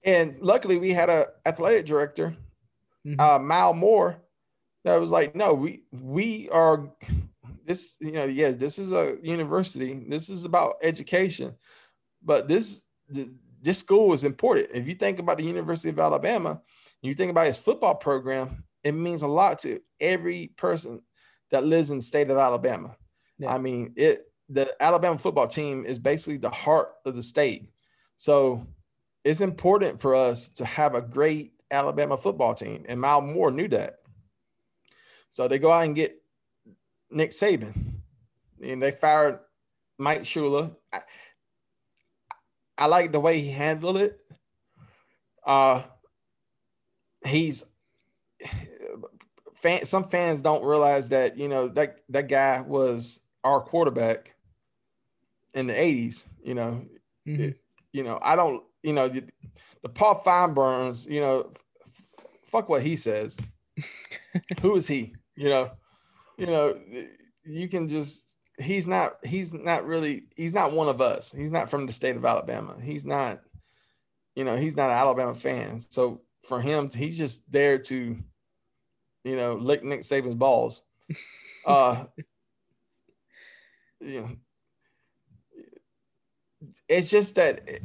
and luckily we had a athletic director, mm-hmm. uh, Mal Moore, that was like, no, we we are this, you know, yes, this is a university. This is about education, but this this school is important. If you think about the University of Alabama, you think about its football program, it means a lot to every person that lives in the state of Alabama. Yeah. I mean, it the Alabama football team is basically the heart of the state. So it's important for us to have a great Alabama football team. And Mal Moore knew that. So they go out and get Nick Saban. And they fired Mike Shula. I like the way he handled it. Uh, he's fan, some fans don't realize that you know that that guy was our quarterback in the 80s you know mm-hmm. it, you know i don't you know the, the paul finebaums you know f- fuck what he says who is he you know you know you can just he's not he's not really he's not one of us. He's not from the state of Alabama. He's not, you know, he's not an Alabama fan. So for him, he's just there to, you know, lick Nick Saban's balls. Uh you know, it's just that it,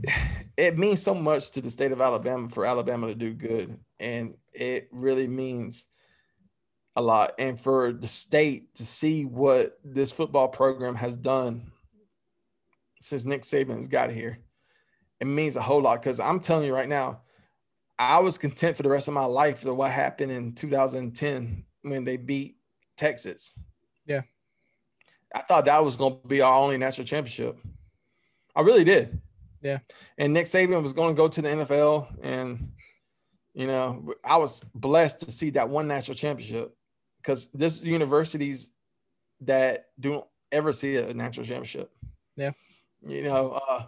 it means so much to the state of Alabama for Alabama to do good. And it really means a lot and for the state to see what this football program has done since Nick Saban has got here, it means a whole lot. Because I'm telling you right now, I was content for the rest of my life for what happened in 2010 when they beat Texas. Yeah. I thought that was going to be our only national championship. I really did. Yeah. And Nick Saban was going to go to the NFL. And, you know, I was blessed to see that one national championship because there's universities that don't ever see a national championship. Yeah. You know, uh,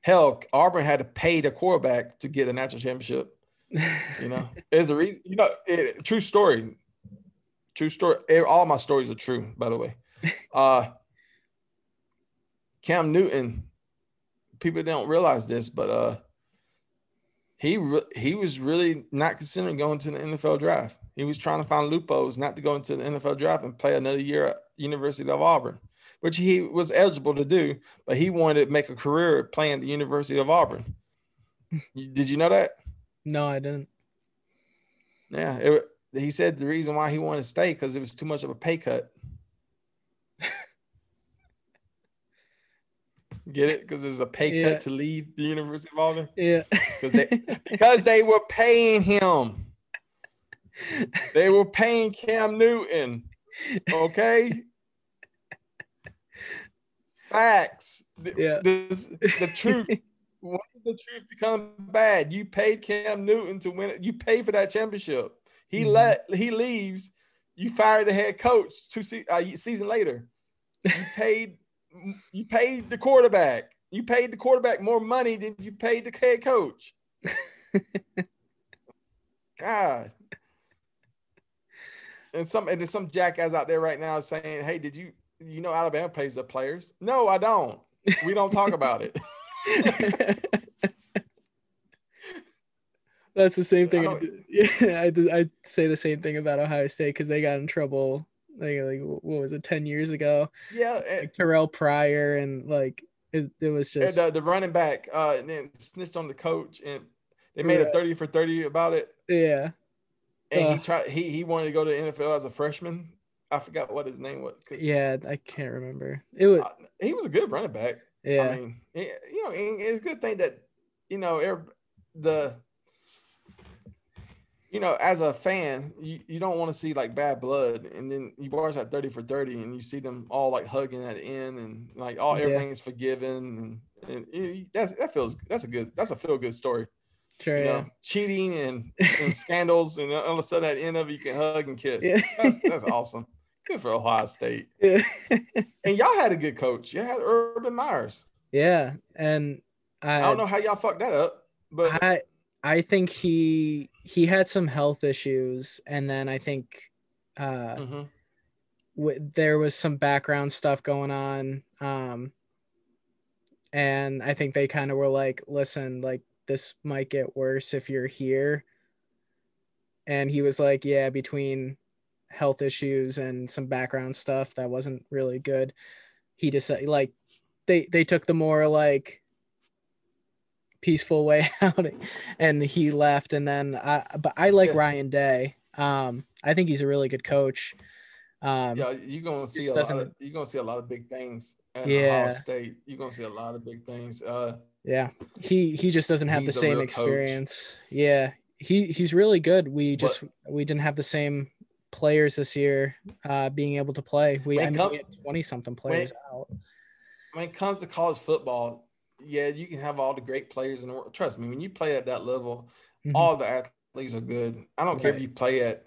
hell, Auburn had to pay the quarterback to get a national championship. You know, there's a reason. You know, it, true story. True story. All my stories are true, by the way. Uh, Cam Newton. People don't realize this, but uh, he re- he was really not considering going to the NFL draft. He was trying to find loopholes not to go into the NFL draft and play another year at University of Auburn, which he was eligible to do, but he wanted to make a career playing the University of Auburn. Did you know that? No, I didn't. Yeah, it, he said the reason why he wanted to stay because it was too much of a pay cut. Get it? Because there's a pay yeah. cut to leave the University of Auburn. Yeah. Because they because they were paying him. They were paying Cam Newton. Okay. Facts. Yeah. The, the truth when the truth become bad? You paid Cam Newton to win it. You paid for that championship. He mm-hmm. let he leaves. You fired the head coach two se- uh, season later. You paid you paid the quarterback. You paid the quarterback more money than you paid the head coach. God. And some and there's some jackass out there right now saying, "Hey, did you you know Alabama pays the players?" No, I don't. We don't talk about it. That's the same thing. I yeah, I I say the same thing about Ohio State because they got in trouble. Like, like what was it, ten years ago? Yeah, like Terrell Pryor and like it, it was just the, the running back uh and then snitched on the coach and they made yeah. a thirty for thirty about it. Yeah, and uh, he tried. He he wanted to go to the NFL as a freshman. I forgot what his name was. Yeah, I can't remember. It was. Uh, he was a good running back. Yeah. I mean, you know, it's a good thing that you know the you know, as a fan, you, you don't want to see like bad blood, and then you watch that thirty for thirty, and you see them all like hugging at the end, and like all yeah. everything is forgiven, and, and that's that feels that's a good that's a feel good story. Sure, you yeah. Know, cheating and, and scandals, and all of a sudden at the end of it, you can hug and kiss. Yeah. That's, that's awesome. Good for Ohio State. Yeah. and y'all had a good coach. You had Urban Meyers. Yeah, and I, I don't know how y'all fucked that up, but I I think he he had some health issues, and then I think uh, mm-hmm. w- there was some background stuff going on. Um, and I think they kind of were like, "Listen, like this might get worse if you're here." And he was like, "Yeah, between health issues and some background stuff that wasn't really good, he decided like they they took the more like." Peaceful way out and he left and then I but I like yeah. Ryan Day. Um I think he's a really good coach. Um Yeah, you're gonna see a lot of, you're gonna see a lot of big things at yeah. Ohio State. You're gonna see a lot of big things. Uh yeah. He he just doesn't have the same experience. Coach. Yeah. He he's really good. We just but, we didn't have the same players this year uh being able to play. We I mean, come, we had 20 something players when, out. When it comes to college football, yeah, you can have all the great players in the world. Trust me, when you play at that level, mm-hmm. all the athletes are good. I don't right. care if you play at,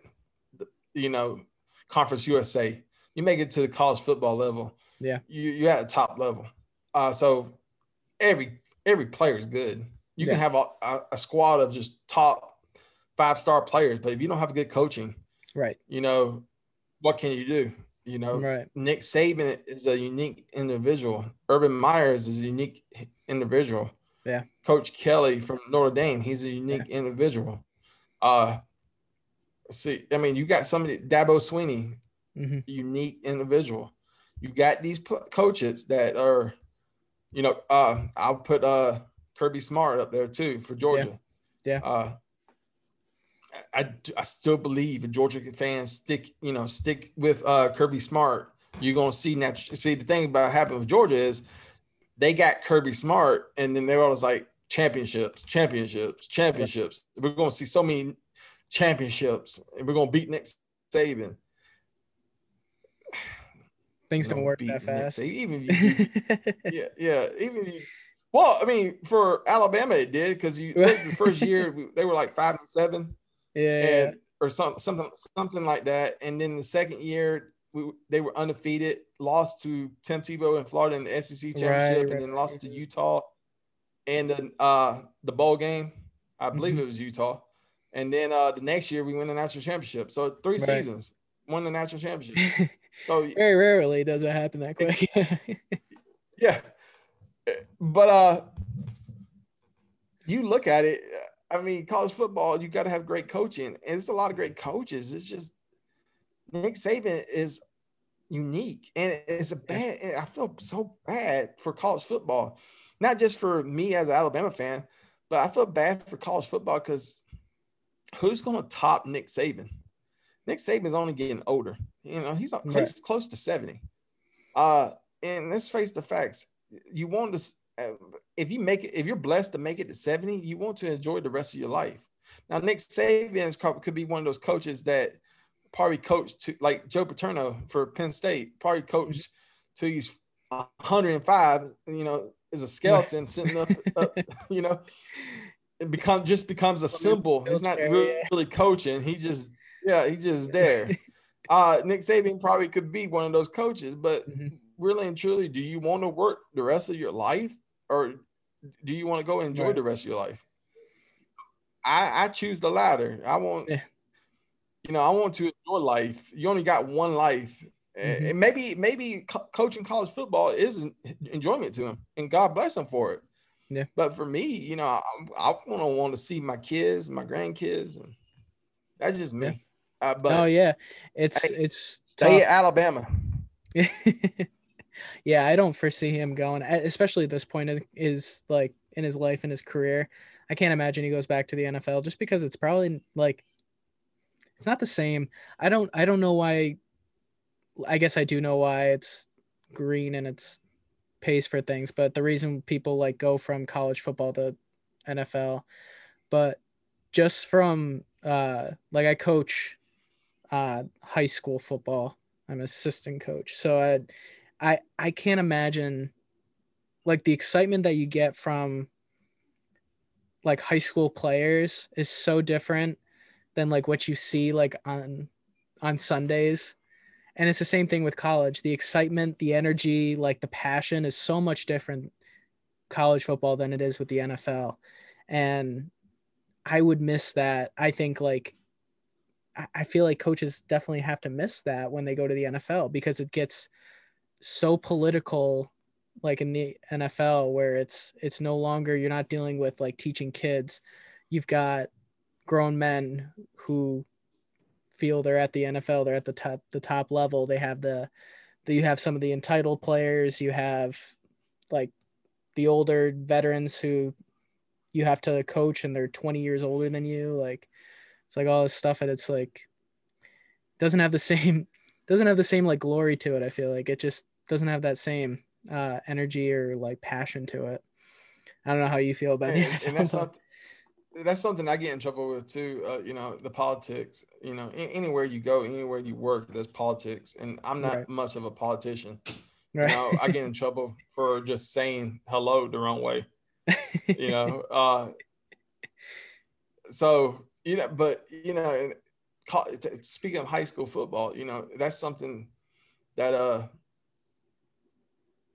you know, Conference USA. You make it to the college football level. Yeah, you you at the top level. Uh, so every every player is good. You yeah. can have a, a, squad of just top five star players, but if you don't have good coaching, right, you know, what can you do? You know, right. Nick Saban is a unique individual. Urban Meyers is a unique individual. Yeah. Coach Kelly from Notre Dame, he's a unique yeah. individual. Uh see, I mean, you got somebody Dabo Swinney, mm-hmm. unique individual. You got these coaches that are, you know, uh I'll put uh Kirby Smart up there too for Georgia. Yeah. yeah. Uh I, I still believe if Georgia fans stick, you know, stick with uh Kirby Smart, you're gonna see that. See, the thing about happening with Georgia is they got Kirby Smart, and then they were always like championships, championships, championships. We're going to see so many championships, and we're going to beat Nick Saban. Things don't work that fast. Even you, yeah, yeah. Even you, well, I mean, for Alabama, it did because you the first year they were like five and seven, yeah, and, or something, something, something like that. And then the second year we, they were undefeated, lost to Tim Tebow in Florida in the SEC championship, right, and then lost to Utah and then uh, the bowl game. I believe mm-hmm. it was Utah. And then uh, the next year we win the national championship. So three seasons, won the national championship. So very rarely does it happen that quick. yeah. But uh you look at it, I mean, college football, you got to have great coaching. And it's a lot of great coaches. It's just Nick Saban is unique and it's a bad i feel so bad for college football not just for me as an alabama fan but i feel bad for college football because who's going to top nick saban? Nick saban is only getting older you know he's right. close to 70 uh and let's face the facts you want to uh, if you make it if you're blessed to make it to 70 you want to enjoy the rest of your life. Now nick saban could be one of those coaches that probably coached to like Joe Paterno for Penn State, probably coached till he's 105, you know, is a skeleton sitting up, up you know, it become just becomes a symbol. He's not really, really coaching. He just yeah, he just there. Uh, Nick Saban probably could be one of those coaches, but mm-hmm. really and truly, do you want to work the rest of your life, or do you want to go enjoy right. the rest of your life? I, I choose the latter. I want, yeah. you know, I want to enjoy life. You only got one life, mm-hmm. and maybe maybe co- coaching college football is enjoyment to him, and God bless him for it. Yeah. But for me, you know, I, I want to want to see my kids, my grandkids, and that's just me. Yeah. Uh, but oh yeah, it's hey, it's stay at Alabama. yeah, I don't foresee him going, especially at this point is like in his life and his career. I can't imagine he goes back to the NFL just because it's probably like it's not the same. I don't I don't know why I guess I do know why it's green and it's pays for things, but the reason people like go from college football to NFL, but just from uh like I coach uh high school football. I'm an assistant coach. So I I I can't imagine like the excitement that you get from like high school players is so different than like what you see like on on Sundays. And it's the same thing with college. The excitement, the energy, like the passion is so much different college football than it is with the NFL. And I would miss that. I think like I feel like coaches definitely have to miss that when they go to the NFL because it gets so political like in the NFL where it's it's no longer you're not dealing with like teaching kids. You've got grown men who feel they're at the NFL, they're at the top the top level. They have the, the you have some of the entitled players, you have like the older veterans who you have to coach and they're 20 years older than you. Like it's like all this stuff and it's like doesn't have the same doesn't have the same like glory to it. I feel like it just doesn't have that same uh, energy or like passion to it. I don't know how you feel about and, it. And that's not, that's something I get in trouble with too. Uh, you know, the politics. You know, anywhere you go, anywhere you work, there's politics, and I'm not right. much of a politician. Right. You know, I get in trouble for just saying hello the wrong way. You know, uh, so you know, but you know, speaking of high school football, you know, that's something that uh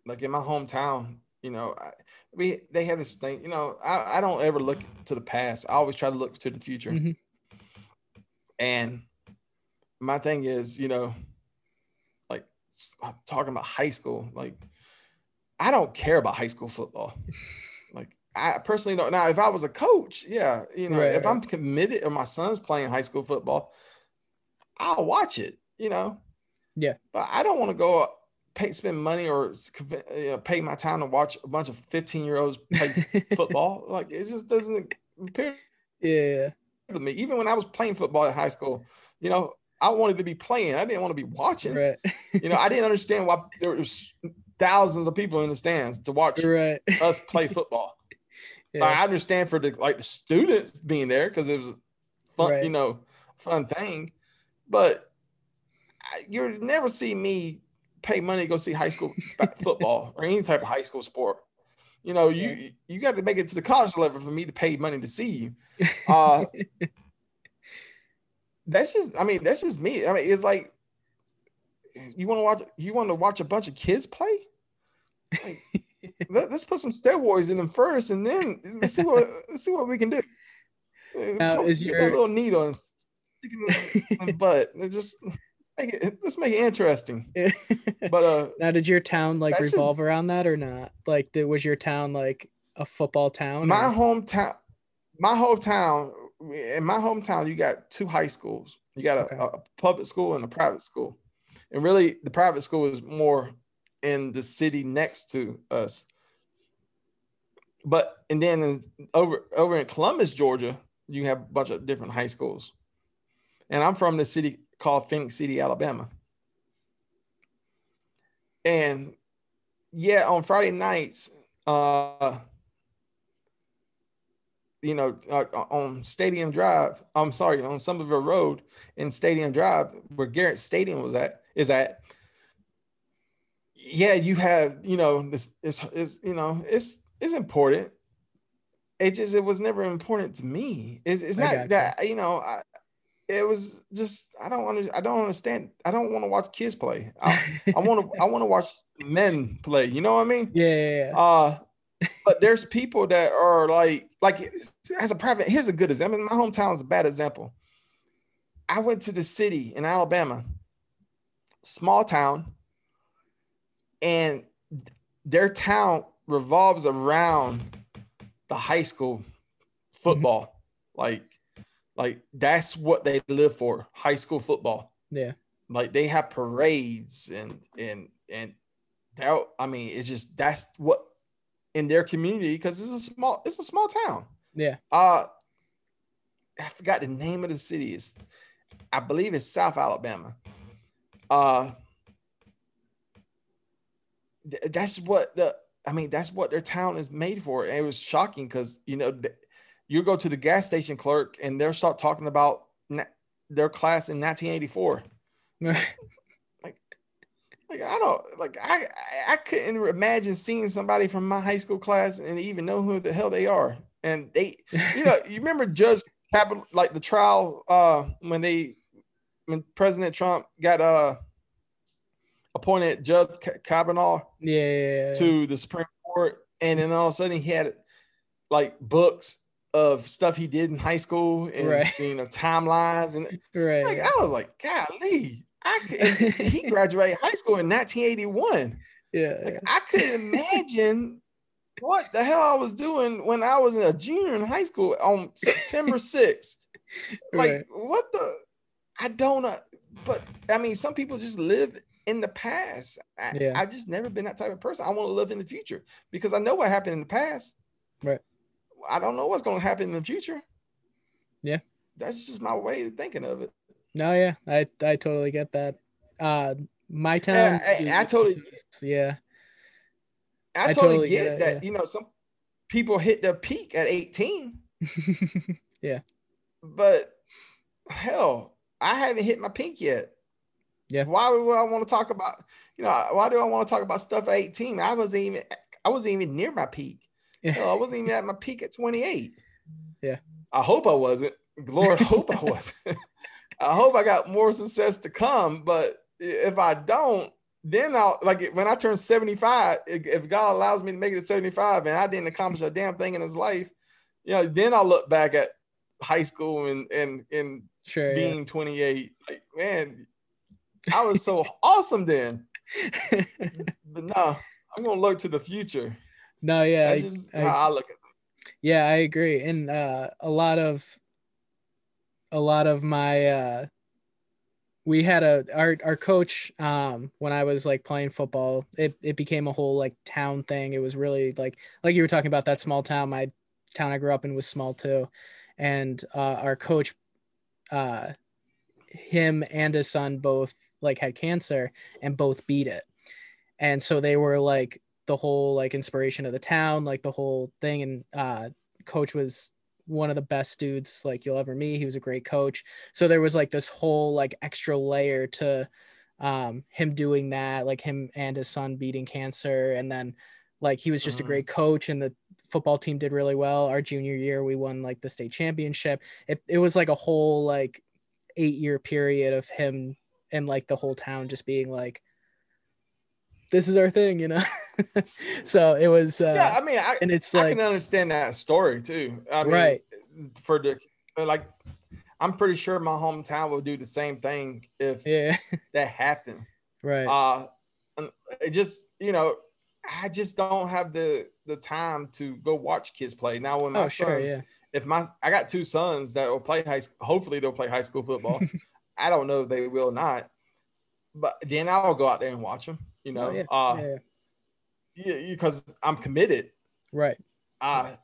like in my hometown, you know, I, we they have this thing. You know, I, I don't ever look to the past. I always try to look to the future. Mm-hmm. And my thing is, you know, like talking about high school, like I don't care about high school football. like I personally don't. Now, if I was a coach, yeah, you know, right, if I'm committed or my son's playing high school football, I'll watch it. You know. Yeah. But I don't want to go pay spend money or uh, you know, pay my time to watch a bunch of 15 year olds play football. Like it just doesn't appear yeah to me. Even when I was playing football at high school, you know, I wanted to be playing. I didn't want to be watching. Right. you know, I didn't understand why there was thousands of people in the stands to watch right. us play football. yeah. like, I understand for the like the students being there because it was fun, right. you know, fun thing. But you'll never see me pay money to go see high school football or any type of high school sport. You know, you you got to make it to the college level for me to pay money to see you. Uh, that's just, I mean, that's just me. I mean, it's like you want to watch, you want to watch a bunch of kids play. Like, let, us put some steroids in them first, and then let's see what let's see what we can do. Now, is your little needle and stick it in the butt? It just make it, let's make it interesting. but uh, now, did your town like revolve just, around that or not? Like, did, was your town like a football town? My or? hometown, my hometown, in my hometown, you got two high schools. You got a, okay. a public school and a private school, and really, the private school is more in the city next to us. But and then in, over over in Columbus, Georgia, you have a bunch of different high schools. And I'm from the city called Phenix City, Alabama. And yeah, on Friday nights, uh, you know, uh, on Stadium Drive, I'm sorry, on Summerville Road in Stadium Drive, where Garrett Stadium was at, is at, yeah, you have, you know, this is is you know, it's it's important. It just it was never important to me. It's, it's not that you know, I, it was just I don't want I don't understand. I don't want to watch kids play. I, want to I want to watch men play. You know what I mean? Yeah. Uh, but there's people that are like like as a private. Here's a good example. My hometown is a bad example. I went to the city in Alabama, small town, and their town revolves around the high school football. Mm-hmm. Like like that's what they live for, high school football. Yeah. Like they have parades and and and that I mean it's just that's what in their community because it's a small it's a small town. Yeah. Uh I forgot the name of the city. It's I believe it's South Alabama. Uh th- that's what the I mean that's what their town is made for. And it was shocking because you know th- you go to the gas station clerk and they'll start talking about na- their class in 1984. like, like I don't like I I couldn't imagine seeing somebody from my high school class and even know who the hell they are. And they, you know, you remember Judge Kavanaugh, like the trial uh when they when President Trump got uh appointed Judge Kavanaugh yeah, to the Supreme Court, and then all of a sudden he had like books of stuff he did in high school and right. you know timelines and right. Like I was like, golly, I could, he graduated high school in 1981. Yeah, like I couldn't imagine what the hell I was doing when I was a junior in high school on September 6th. Like right. what the? I don't know, but I mean, some people just live in the past. I, yeah. I've just never been that type of person. I want to live in the future because I know what happened in the past. Right. I don't know what's going to happen in the future. Yeah. That's just my way of thinking of it. No, yeah, I I totally get that. Uh, my time. I, I, I totally. Yeah. I, I totally, get, get that. Yeah. You know, some people hit their peak at 18. yeah. But hell, I haven't hit my peak yet. Yeah. Why would I want to talk about, you know, why do I want to talk about stuff at 18? I wasn't even I wasn't even near my peak. Yeah. Hell, I wasn't even at my peak at 28. Yeah. I hope I wasn't. Lord, hope I wasn't. I hope I got more success to come. But if I don't, then I'll like when I turn 75, if God allows me to make it to 75 and I didn't accomplish a damn thing in his life, you know, then I'll look back at high school and and and sure, being yeah. 28. Like, man, I was so awesome then. but no, I'm gonna look to the future. No, yeah, That's just I, I, I look at it. Yeah, I agree. And uh, a lot of a lot of my uh, we had a our our coach um when I was like playing football, it it became a whole like town thing. It was really like like you were talking about that small town. My town I grew up in was small too. And uh, our coach uh him and his son both like had cancer and both beat it. And so they were like the whole like inspiration of the town, like the whole thing. And uh, coach was one of the best dudes like you'll ever meet. He was a great coach. So there was like this whole like extra layer to um, him doing that, like him and his son beating cancer. And then like he was just mm-hmm. a great coach and the football team did really well. Our junior year, we won like the state championship. It, it was like a whole like eight year period of him and like the whole town just being like, this is our thing, you know. so it was. Uh, yeah, I mean, I, and it's I like, can understand that story too. I mean, right. For the like, I'm pretty sure my hometown will do the same thing if yeah. that happened. Right. Uh, it just you know, I just don't have the the time to go watch kids play. Now when my oh, son, sure, yeah. if my I got two sons that will play high, hopefully they'll play high school football. I don't know if they will not, but then I'll go out there and watch them. You know, oh, yeah. Uh, yeah, because I'm committed. Right. Uh, right.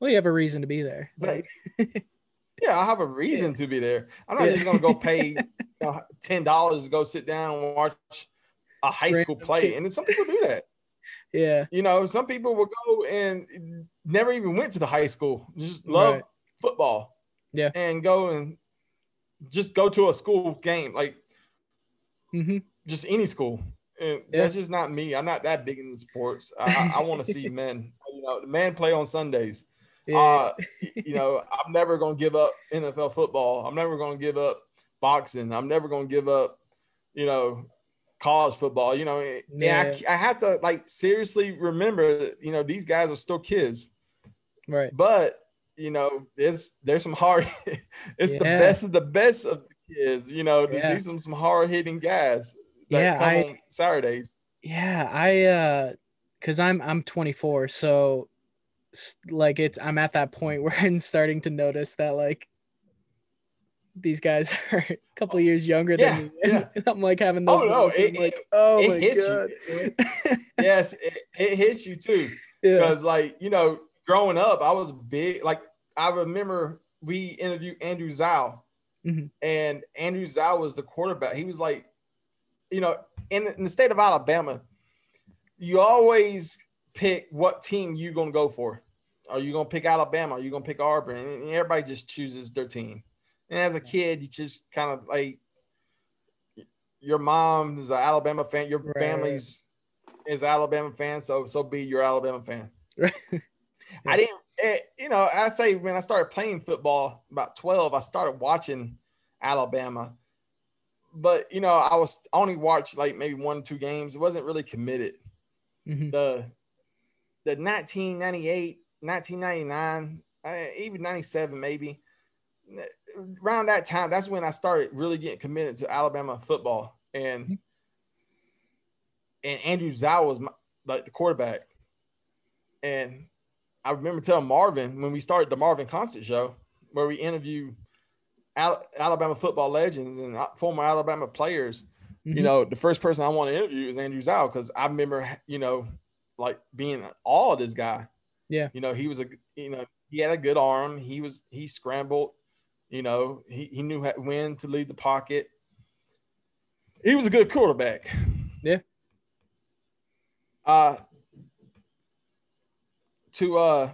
Well, you have a reason to be there. But, yeah, I have a reason yeah. to be there. I'm not yeah. just gonna go pay you know, ten dollars to go sit down and watch a high Random school play. And some people do that. Yeah. You know, some people will go and never even went to the high school, just love right. football. Yeah. And go and just go to a school game, like mm-hmm. just any school And yeah. that's just not me. I'm not that big in the sports. I, I want to see men. You know, the men play on Sundays. Yeah. Uh, you know, I'm never gonna give up NFL football. I'm never gonna give up boxing. I'm never gonna give up, you know, college football. You know, yeah, I, I have to like seriously remember, you know, these guys are still kids. Right. But you know, it's there's some hard. it's yeah. the best of the best of the kids. You know, yeah. these are some hard hitting guys. Yeah, I, Saturdays. Yeah, I uh, cause I'm I'm 24, so like it's I'm at that point where I'm starting to notice that like these guys are a couple years younger yeah, than me. Yeah. I'm like having those. Oh no! It, like, oh it my god. yes, it, it hits you too. Because yeah. like you know, growing up, I was big. Like I remember we interviewed Andrew Zow, mm-hmm. and Andrew Zow was the quarterback. He was like, you know, in, in the state of Alabama, you always pick what team you're gonna go for. Are you gonna pick Alabama? Are you gonna pick Auburn? And everybody just chooses their team. And as a kid, you just kind of like your mom is an Alabama fan, your right. family's is Alabama fan, so so be your Alabama fan. Right. I didn't, it, you know, I say when I started playing football about 12, I started watching Alabama. But, you know, I was only watched like maybe one, or two games. It wasn't really committed. Mm-hmm. The, the 1998, 1999, uh, even 97, maybe around that time, that's when I started really getting committed to Alabama football. And mm-hmm. and Andrew Zow was my, like the quarterback. And I remember telling Marvin when we started the Marvin Constant show, where we interview Al- Alabama football legends and former Alabama players. Mm-hmm. You know, the first person I want to interview is Andrew Zow because I remember, you know, like being all of this guy. Yeah. You know, he was a, you know, he had a good arm. He was, he scrambled. You know, he, he knew when to leave the pocket. He was a good quarterback. Yeah. Uh, to uh,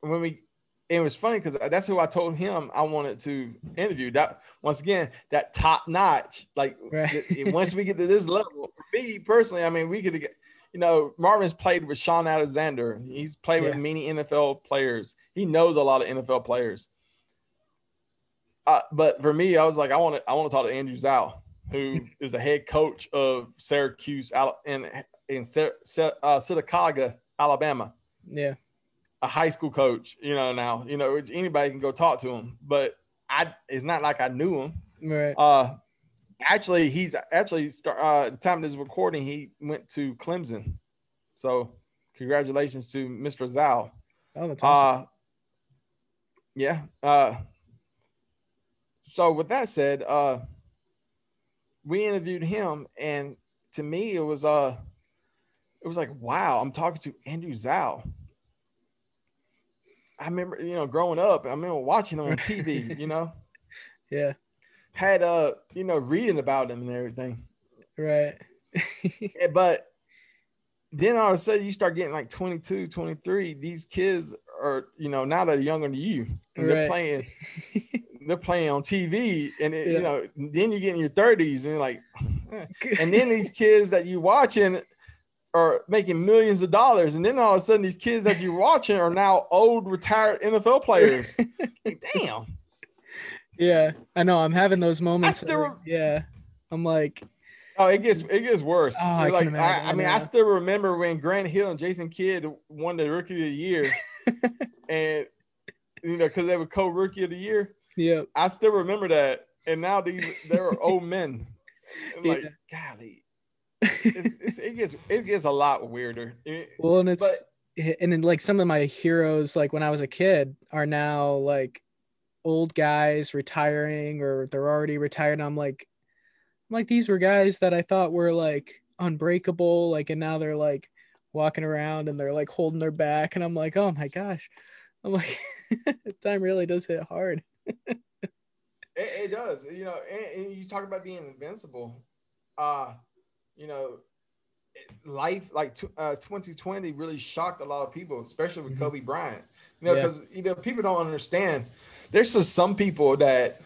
when we, it was funny because that's who I told him I wanted to interview. That once again, that top notch. Like right. once we get to this level, for me personally, I mean, we could get you know, Marvin's played with Shaun Alexander. He's played yeah. with many NFL players. He knows a lot of NFL players. Uh, but for me, I was like, I want to, I want to talk to Andrew Zow, who is the head coach of Syracuse out in in uh, Sylacauga, Alabama. Yeah, a high school coach. You know, now you know anybody can go talk to him, but I it's not like I knew him. Right. Uh, actually, he's actually start, uh, the time of this recording, he went to Clemson. So, congratulations to Mr. Zow. Oh, that's awesome. Uh, yeah. Uh, so with that said, uh, we interviewed him, and to me, it was uh, it was like, wow, I'm talking to Andrew Zow. I remember, you know, growing up, I remember watching them on TV, you know. Yeah. Had uh, you know, reading about them and everything. Right. yeah, but then all of a sudden you start getting like 22, 23. These kids are, you know, now they're younger than you. And right. they're playing they're playing on TV, and it, yeah. you know, then you get in your 30s, and like, eh. and then these kids that you're watching are making millions of dollars, and then all of a sudden these kids that you're watching are now old retired NFL players. like, damn. Yeah, I know. I'm having those moments. Still, yeah, I'm like. Oh, it gets it gets worse. Oh, I like I, I, mean, I still remember when Grant Hill and Jason Kidd won the Rookie of the Year, and you know because they were co-rookie of the year. Yeah. I still remember that. And now these they're old men. Yeah. Like, golly. It's, it's, it gets it gets a lot weirder. Well, and it's but, and then like some of my heroes, like when I was a kid, are now like old guys retiring or they're already retired. And I'm like, I'm like these were guys that I thought were like unbreakable, like, and now they're like walking around and they're like holding their back, and I'm like, oh my gosh, I'm like, time really does hit hard it, it, does, you know, and, and, you talk about being invincible. Uh, you know, life like t- uh, 2020 really shocked a lot of people, especially with mm-hmm. Kobe Bryant. You know, because yeah. you know people don't understand. There's just some people that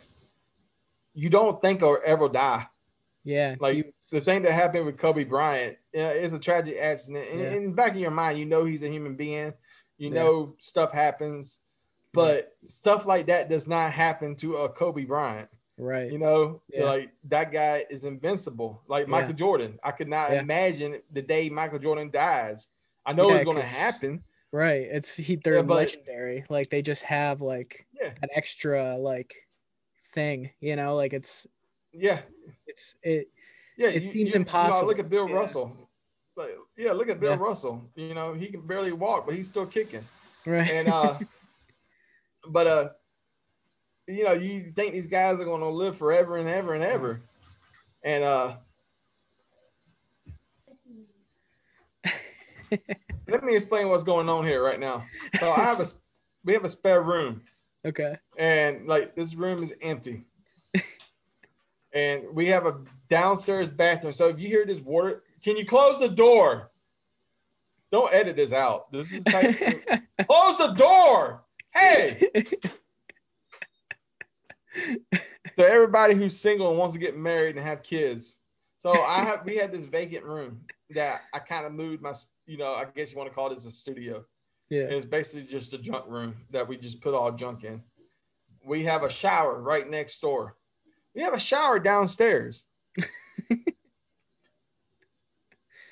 you don't think will ever die. Yeah, like the thing that happened with Kobe Bryant you know, is a tragic accident. And Yeah. in the back of your mind, you know he's a human being. You Yeah. know stuff happens, but stuff like that does not happen to a Kobe Bryant. Right. You know, Yeah. like that guy is invincible. Like Yeah. Michael Jordan, I could not Yeah. imagine the day Michael Jordan dies. I know it's gonna happen. Right. It's he they're but- legendary. Like they just have like an extra like thing, you know, like it's yeah, it's it yeah. It you- seems you- you know, impossible. look at Bill. Russell. Like, yeah, look at Bill. Russell. You know, he can barely walk, but he's still kicking. right. And uh, but uh, you know, you think these guys are going to live forever and ever and ever, and uh. Let me explain what's going on here right now. So I have a, we have a spare room, okay. and like this room is empty, and we have a downstairs bathroom. So if you hear this water, can you close the door? Don't edit this out. This is type, close the door. Hey. So everybody who's single and wants to get married and have kids. So I have we had this vacant room that I kind of moved my, you know, I guess you want to call this a studio. yeah. And it's basically just a junk room that we just put all junk in. We have a shower right next door. We have a shower downstairs.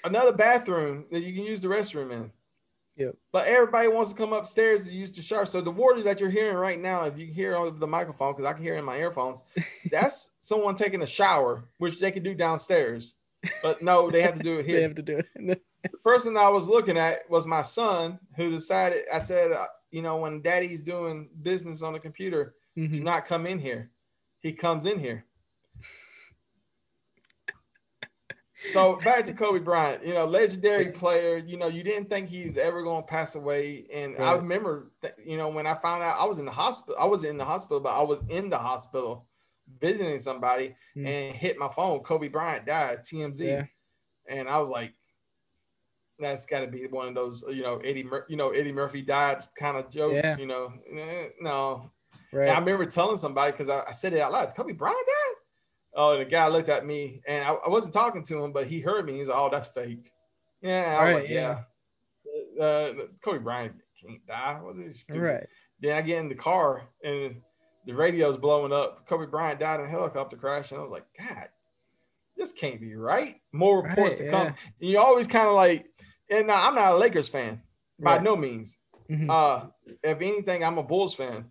Another bathroom that you can use the restroom in. Yep. But everybody wants to come upstairs to use the shower. So the water that you're hearing right now, if you can hear over the microphone, because I can hear in my earphones, that's someone taking a shower, which they can do downstairs. But no, they have to do it here. They have to do it. the person I was looking at was my son, who decided. I said, uh, you know, when Daddy's doing business on the computer, do Mhm. not come in here. He comes in here. So back to Kobe Bryant, you know, legendary player. You know, you didn't think he was ever going to pass away, and I remember, that, you know, when I found out I was in the hospital. I was in the hospital, but I was in the hospital visiting somebody, Mm. and hit my phone. Kobe Bryant died. TMZ Yeah. and I was like, that's got to be one of those, you know, Eddie, Mur- you know, Eddie Murphy died kind of jokes, Yeah. you know. Eh, no, Right. and I remember telling somebody because I, I said it out loud. Kobe Bryant died. Oh, the guy looked at me, and I, I wasn't talking to him, but he heard me. He was like, "Oh, that's fake." Yeah, I was Right, like, yeah. Uh, Kobe Bryant can't die. Was it stupid? right. Then I get in the car and the radio's blowing up. Kobe Bryant died in a helicopter crash, and I was like, God, this can't be right. More reports Right, to come. yeah. And you always kind of like, and I'm not a Lakers fan by Right. no means. Mhm. Uh, if anything, I'm a Bulls fan.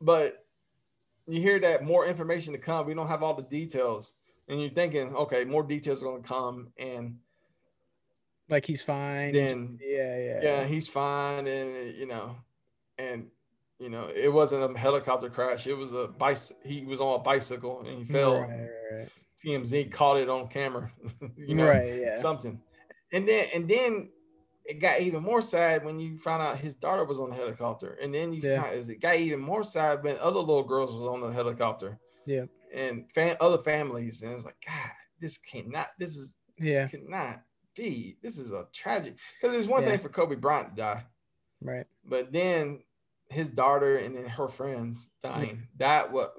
But you hear that more information to come. We don't have all the details, and you're thinking, okay, more details are going to come, and like he's fine. then yeah, yeah. yeah, he's fine, and you know, and you know, it wasn't a helicopter crash. It was a bike. He was on a bicycle and he fell. Right, right, right. TMZ caught it on camera. you know, right, yeah. something. And then and then it got even more sad when you found out his daughter was on the helicopter. And then you Yeah. found, it got even more sad when other little girls was on the helicopter. Yeah. And fan, other families. And it's like, God, this cannot, this is yeah, cannot be. This is a tragic. Because there's one Yeah. thing for Kobe Bryant to die, right. but then his daughter and then her friends dying. That what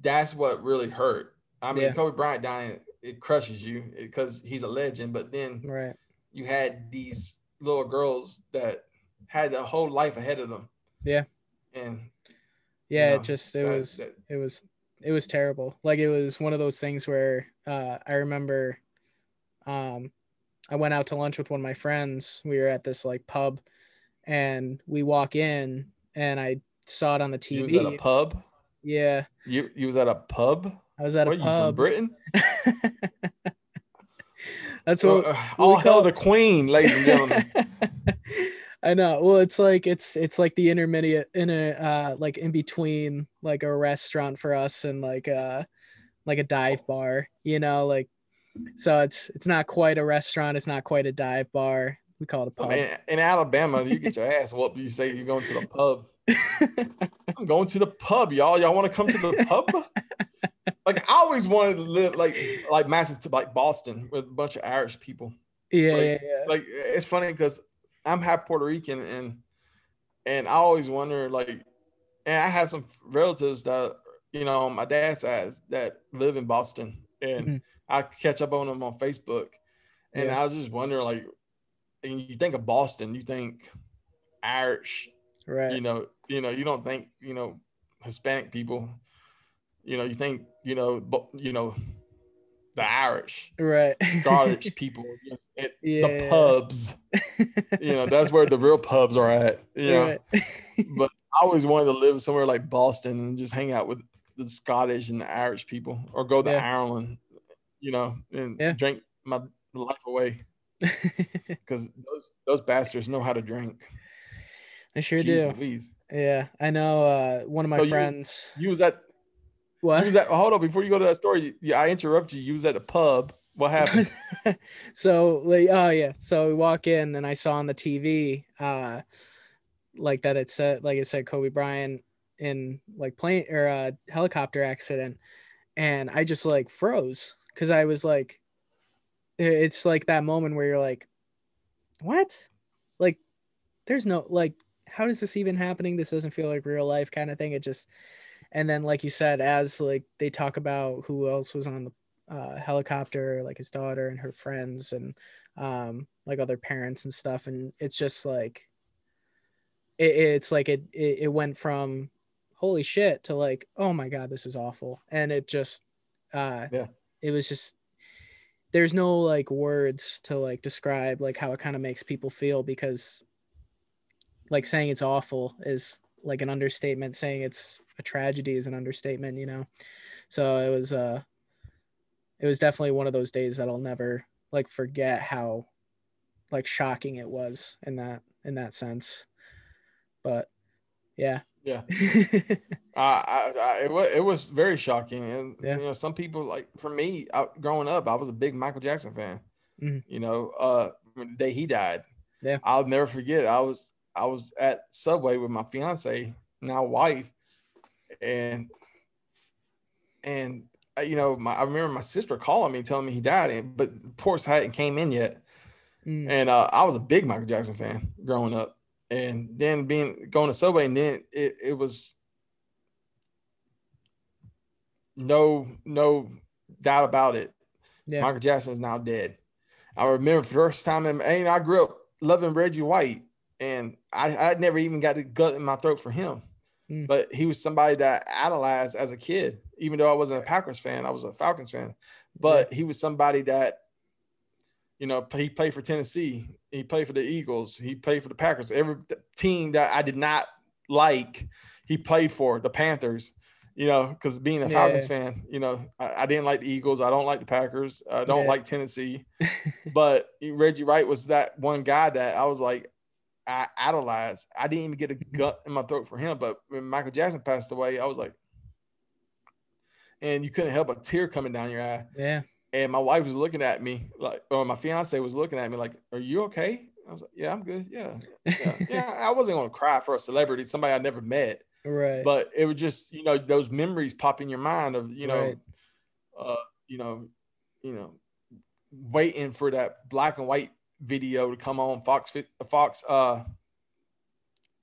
that's what really hurt. I mean, Yeah. Kobe Bryant dying, it crushes you because he's a legend. But then Right. You had these little girls that had a whole life ahead of them. Yeah. And Yeah, know, it just it that- was that- it was it was terrible. Like it was one of those things where uh I remember um I went out to lunch with one of my friends. We were at this like pub and we walk in and I saw it on the you TV. was at a pub. yeah. You you was at a pub. I was at Where a pub. you from. Britain? That's what uh, all hell the queen, ladies and gentlemen. I know. Well, it's like it's it's like the intermediate in a uh like in between like a restaurant for us and like uh like a dive bar, you know, like so it's it's not quite a restaurant, it's not quite a dive bar. We call it a So, pub. in, in Alabama, you get your ass whooped. You say you're going to the pub. I'm going to the pub, y'all. Y'all want to come to the pub? like I always wanted to live like like Massachusetts, to like Boston, with a bunch of Irish people. yeah, like- yeah, yeah. Like it's funny because I'm half Puerto Rican and and I always wonder like, and I had some relatives that you know my dad's side that live in Boston, and Mhm. I catch up on them on Facebook, and Yeah. I was just wondering, like, and you think of Boston, you think Irish, right you know, you know, you don't think, you know, Hispanic people, you know, you think, you know, but you know, the Irish, right Scottish people, you know, it- the pubs, you know, that's where the real pubs are at, you know. Right. But I always wanted to live somewhere like Boston and just hang out with the Scottish and the Irish people, or go to Yeah. Ireland, you know, and Yeah. drink my life away because those those bastards know how to drink. I sure Jeez do. Louise. Yeah, I know. Uh, one of my So you was- friends. You was at you What? was at hold on before you go to that story. Yeah, I interrupt you. You was at the pub. What happened? so like, oh yeah. So we walk in and I saw on the TV, uh, like that it said, like it said Kobe Bryant in like plane or uh, helicopter accident, and I just like froze because I was like, it's like that moment where you're like, what? Like, there's no like, how is this even happening? This doesn't feel like real life kind of thing. It just, and then like you said, as like they talk about who else was on the uh, helicopter, like his daughter and her friends, and um, like other parents and stuff. And it's just like, it, it's like it, it it went from holy shit to like, oh my god, this is awful, and it just, uh, Yeah. it was just. There's no like words to like describe like how it kind of makes people feel because like saying it's awful is like an understatement saying it's a tragedy is an understatement you know so it was uh it was definitely one of those days that i'll never like forget how like shocking it was in that in that sense but yeah Yeah. Uh, I, I, it was it was very shocking, and Yeah. you know, some people like for me, I, growing up, I was a big Michael Jackson fan. Mhm. You know, uh, the day he died, Yeah. I'll never forget. I was I was at Subway with my fiance, now wife, and and you know, my I remember my sister calling me telling me he died, and but reports hadn't came in yet. Mm, And uh, I was a big Michael Jackson fan growing up. And then being going to Subway, and then it, it was no no doubt about it. yeah Michael Jackson is now dead. I remember first time in and I grew up loving Reggie White, and I I never even got the gut in my throat for him. Mm. But he was somebody that I idolized as a kid, even though I wasn't a Packers fan, I was a Falcons fan. But he was somebody that, you know, he played for Tennessee, he played for the Eagles, he played for the Packers. Every team that I did not like, he played for the Panthers. You know, because being a Falcons Yeah. fan, you know, I, I didn't like the Eagles. I don't like the Packers. I don't Yeah. like Tennessee. but Reggie White was that one guy that I was like, I idolized. I didn't even get a Mm-hmm. gut in my throat for him. But when Michael Jackson passed away, I was like, and you couldn't help a tear coming down your eye. yeah And my wife was looking at me like, or my fiance was looking at me like, "Are you okay?" I was like, "Yeah, I'm good. Yeah, yeah, yeah." I wasn't gonna cry for a celebrity, somebody I never met, right but it was just, you know, those memories pop in your mind of, you know, Right. uh, you know, you know, waiting for that black and white video to come on Fox Fox uh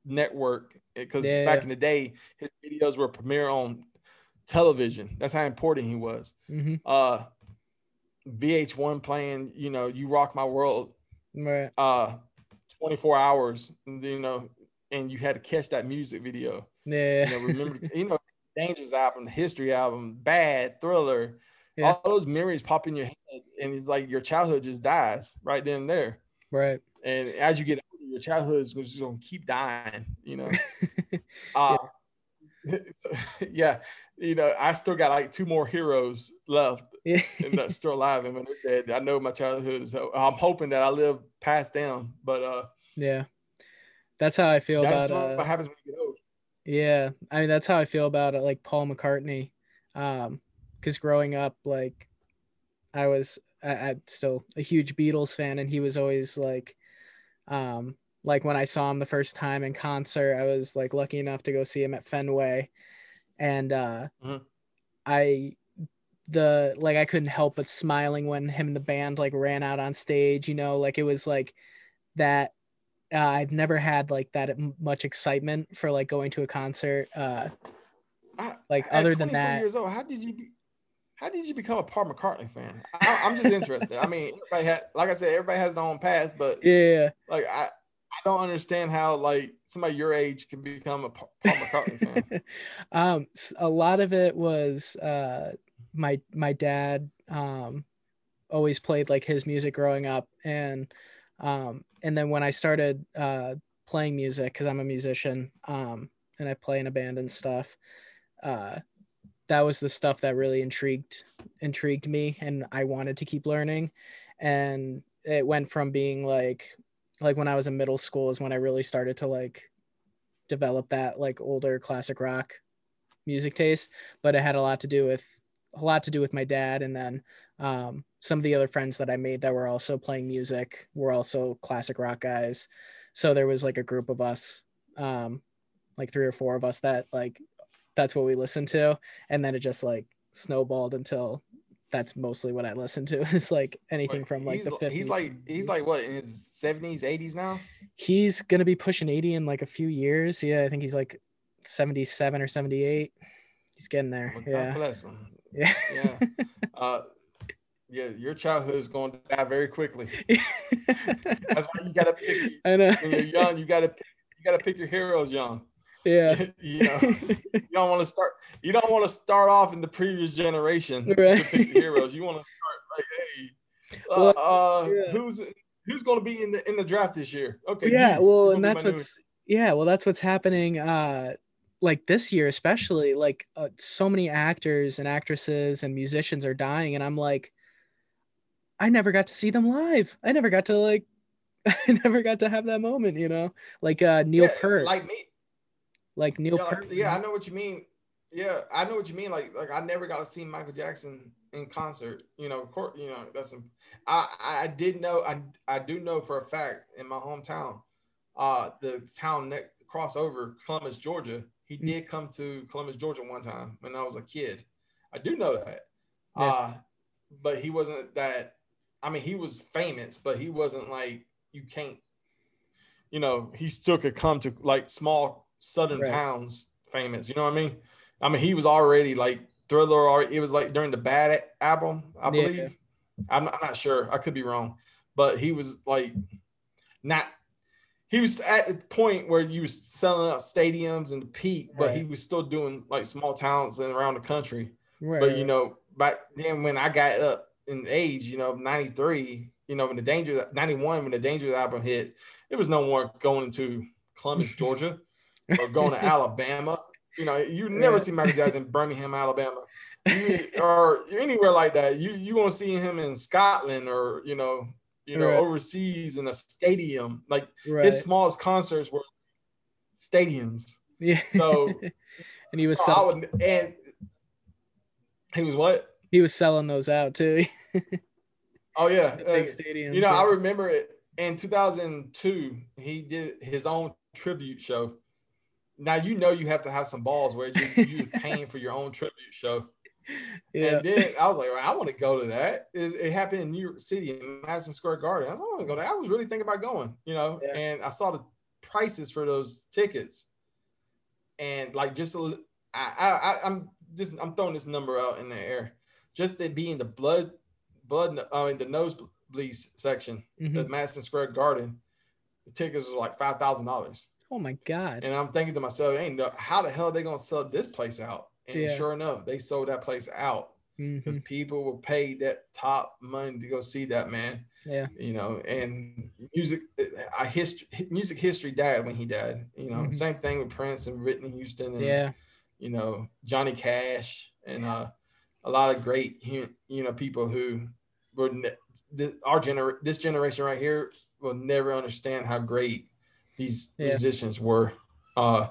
network because Yeah. back in the day his videos were premiere on television. That's how important he was. hmm Uh VH1 playing, you know, You Rock My World right uh 24 hours, you know, and you had to catch that music video. yeah You know, remember, you know, Dangerous album, the History album, Bad, Thriller, Yeah. all those memories pop in your head, and it's like your childhood just dies right then and there. right And as you get older, your childhood is just gonna keep dying, you know. Uh, yeah, you know, I still got like two more heroes left yeah and that's still alive. And when they're dead, I know my childhood is. I'm hoping that I live past them, but uh, yeah that's how i feel about uh, what happens when you get old. Yeah, I mean that's how I feel about it. Like Paul McCartney, um, because growing up, like I was, I, I'm still a huge Beatles fan, and he was always like, um, like when I saw him the first time in concert, I was like lucky enough to go see him at Fenway, and uh, Mhm. I the like I couldn't help but smiling when him and the band like ran out on stage. You know, like it was like that uh, I've never had like that much excitement for like going to a concert. Uh, I- like, other than 24 that- years old, how did you? Be, how did you become a Paul McCartney fan? I, am just interested. I mean, everybody had, like I said, everybody has their own path, but yeah, like I, I don't understand how like somebody your age can become a Paul McCartney fan. um, a lot of it was uh, my my dad um, always played like his music growing up, and um, and then when I started uh, playing music because I'm a musician um, and I play in a band and stuff. Uh, that was the stuff that really intrigued intrigued me and I wanted to keep learning. And it went from being like like when I was in middle school is when I really started to like develop that like older classic rock music taste but it had a lot to do with a lot to do with my dad and then um, some of the other friends that I made that were also playing music were also classic rock guys. So there was like a group of us um, like three or four of us that like that's what we listened to and then it just like snowballed until that's mostly what I listen to. It's like anything Wait, from like the 50s. He's like he's like what in his 70s, 80s now? He's gonna be pushing 80 in like a few years. Yeah, I think he's like 77 or 78. He's getting there. Well, yeah. bless him. Yeah. Yeah. uh yeah, your childhood is going to die very quickly. That's why you gotta pick. I know. When you're young, you gotta pick, you gotta pick your heroes young. Yeah. you know, you don't want to start. You don't want to start off in the previous generation right. to pick the heroes. You want to start like, hey, uh, uh, yeah. who's who's going to be in the in the draft this year? Okay. Yeah. You, well, and that's what's yeah. Well, that's what's happening. Uh, like this year, especially, like uh, so many actors and actresses and musicians are dying, and I'm like, I never got to see them live. I never got to like, I never got to have that moment. You know, like uh, Neil yeah, Peart. Like me like Neil. Yeah, like, yeah, I know what you mean. Yeah, I know what you mean. Like, like I never got to see Michael Jackson in concert. You know, court. You know, that's. I I did know. I I do know for a fact in my hometown, uh, the town next crossover Columbus, Georgia. He mm-hmm. did come to Columbus, Georgia one time when I was a kid. I do know that. Yeah. Uh, but he wasn't that. I mean, he was famous, but he wasn't like you can't. You know, he still could come to like small southern right. towns famous. You know what I mean? I mean, he was already like Thriller. Or it was like during the Bad album, I believe. Yeah. I'm, I'm not sure. I could be wrong, but he was like not. He was at the point where you was selling out stadiums and the peak, but right. he was still doing like small towns and around the country. Right. But you know, back then when I got up in age, you know, 93, you know, when the danger 91, when the danger album hit, it was no more going to Columbus, Georgia or going to Alabama. You know, you never see Michael Jackson in Birmingham, Alabama, you, or anywhere like that. You you won't see him in Scotland or you know you know right. overseas in a stadium. Like right. his smallest concerts were stadiums. Yeah. So and he was selling, would, and he was what? He was selling those out too. oh yeah, big uh, stadiums. You know, yeah. I remember it in 2002. He did his own tribute show now you know you have to have some balls where you you paying for your own tribute show. Yeah. And then I was like, well, I want to go to that. It, it, happened in New York City in Madison Square Garden. I was like, I want to go there. I was really thinking about going, you know, yeah. and I saw the prices for those tickets. And like just a, I, I I'm just I'm throwing this number out in the air. Just to be in the blood, blood, I mean the nosebleed section, mm-hmm. the Madison Square Garden, the tickets were like five thousand dollars. Oh my god! And I'm thinking to myself, "Ain't no, how the hell are they gonna sell this place out?" And yeah. sure enough, they sold that place out because mm-hmm. people will pay that top money to go see that man. Yeah, you know, and music, I history, music history died when he died. You know, mm-hmm. same thing with Prince and Whitney Houston, and yeah, you know, Johnny Cash, and uh, a lot of great, you know, people who were ne- our gener this generation right here will never understand how great these yeah. musicians were. Uh,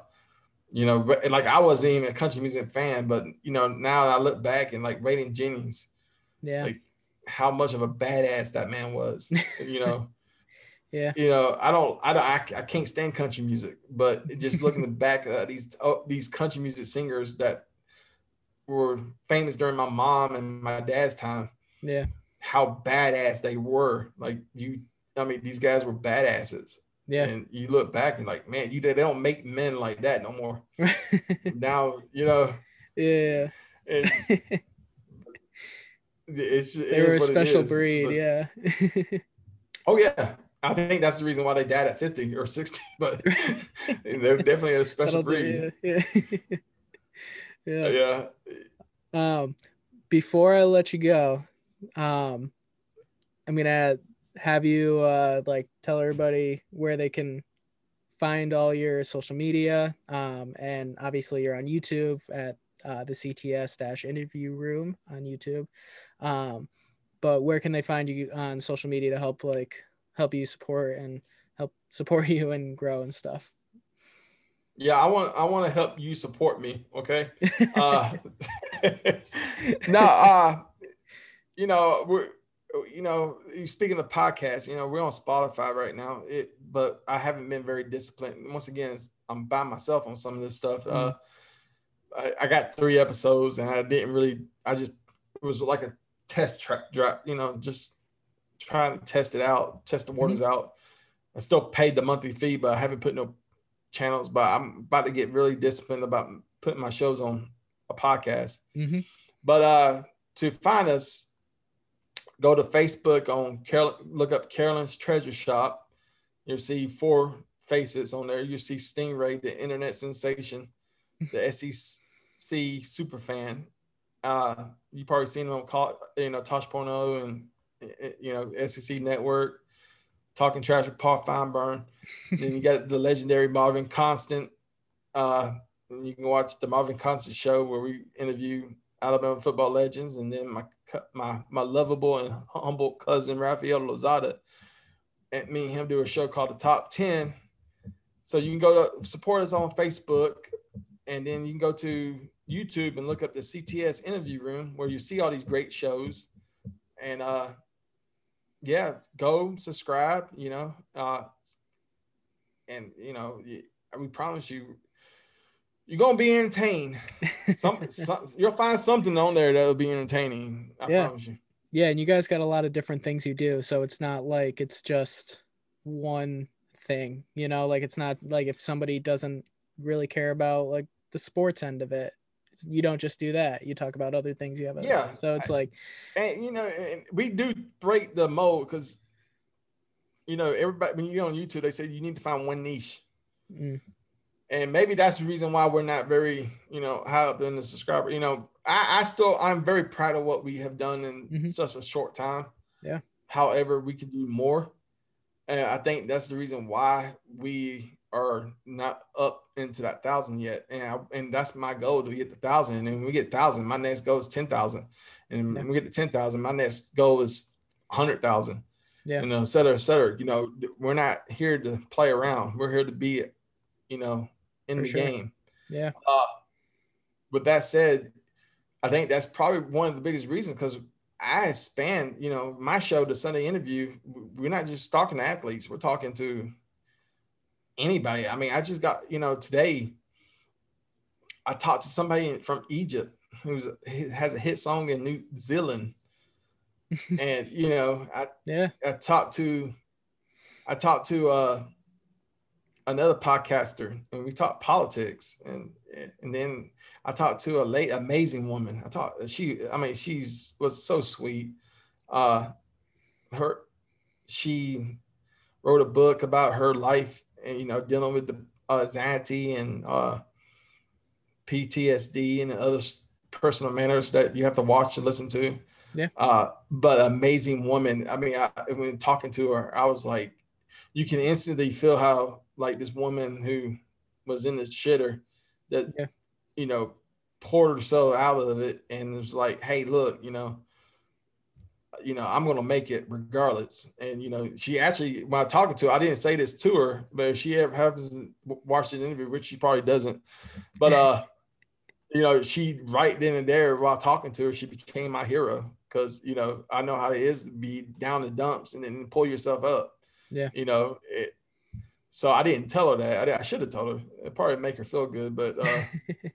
you know, but like I wasn't even a country music fan, but you know, now I look back and like Waylon Jennings, yeah, like how much of a badass that man was, you know. yeah. You know, I don't, I don't, I, I can't stand country music, but just looking back at these oh, these country music singers that were famous during my mom and my dad's time. Yeah. How badass they were. Like you, I mean, these guys were badasses. Yeah. And you look back and like, man, you they don't make men like that no more. now, you know. Yeah. It's it they were a it special breed. but- Yeah. Oh yeah, I think that's the reason why they died at fifty or sixty. But they're definitely a special breed. do- Yeah. yeah. Yeah. Um, before I let you go, um, I'm gonna have you uh like tell everybody where they can find all your social media. Um, and obviously you're on YouTube at uh, the CTS dash interview room on YouTube. Um, but where can they find you on social media to help like help you support and help support you and grow and stuff? Yeah, I want I want to help you support me. Okay. Uh, no, uh, you know we're you know you speaking of podcasts, you know we're on Spotify right now. It, but I haven't been very disciplined. Once again, I'm by myself on some of this stuff. Uh, I, I got three episodes and I didn't really. I just it was like a test track drop. You know, just trying to test it out, test the waters out. I still paid the monthly fee, but I haven't put no channels. But I'm about to get really disciplined about putting my shows on a podcast. Mhm. But uh, to find us, go to Facebook on Carol, look up Carolyn's Treasure Shop. You'll see four faces on there. You see Stingray, the internet sensation, the SEC super fan. Uh, you probably seen him on call, you know Tosh.0 and eh, you know SEC Network, talking trash with Paul Finebaum. then you got the legendary Marvin Constant. Uh, and you can watch the Marvin Constant show where we interview Alabama football legends, and then my my my lovable and humble cousin Rafael Lozada, and me and him do a show called the Top Ten. So you can go support us on Facebook, and then you can go to YouTube and look up the CTS interview room where you see all these great shows, and uh, yeah, go subscribe. You know, uh, and you know, we promise you, you're gonna be entertained. Some, some you'll find something on there that'll be entertaining. I Yeah. promise you. Yeah, and you guys got a lot of different things you do, so it's not like it's just one thing, you know, like it's not like if somebody doesn't really care about like the sports end of it, you don't just do that. You talk about other things you have. Yeah. So it's I- like, and you know, and we do break the mold because you know everybody when you're on YouTube, they say you need to find one niche, mm, and maybe that's the reason why we're not very you know high up in the subscriber. You know, I, I still I'm very proud of what we have done in Mhm. such a short time. Yeah. However, we could do more, and I think that's the reason why we are not up into that thousand yet. And I, and that's my goal to get the thousand. And when we get thousand, my next goal is ten thousand. And Yeah. when we get to ten thousand, my next goal is hundred thousand. Yeah. You know, et cetera, et cetera. You know, we're not here to play around. We're here to be, you know, in For the sure. game. yeah, Uh, with that said, I think that's probably one of the biggest reasons because I span, you know, my show, the Sunday interview. We're not just talking to athletes; we're talking to anybody. I mean, I just got, you know, today I talked to somebody from Egypt who's has a hit song in New Zealand, and you know, I yeah, I talked to I talked to uh another podcaster and we talked politics and and then I talked to a late amazing woman. I talked she I mean she's was so sweet. Uh her she wrote a book about her life and you know dealing with the uh, anxiety and uh PTSD and other personal matters that you have to watch and listen to. Yeah. Uh, but amazing woman. I mean, I, when talking to her, I was like, you can instantly feel how like this woman who was in the shitter that Yeah. you know poured herself out of it and was like, hey, look, you know, you know, I'm gonna make it regardless. And you know, she actually when I talking to her, I didn't say this to her, but if she ever happens to watch this interview, which she probably doesn't, but uh, you know, she right then and there while talking to her, she became my hero because you know I know how it is to be down the dumps and then pull yourself up. Yeah. You know, it, so I didn't tell her that. I, I should have told her. It probably make her feel good, but uh,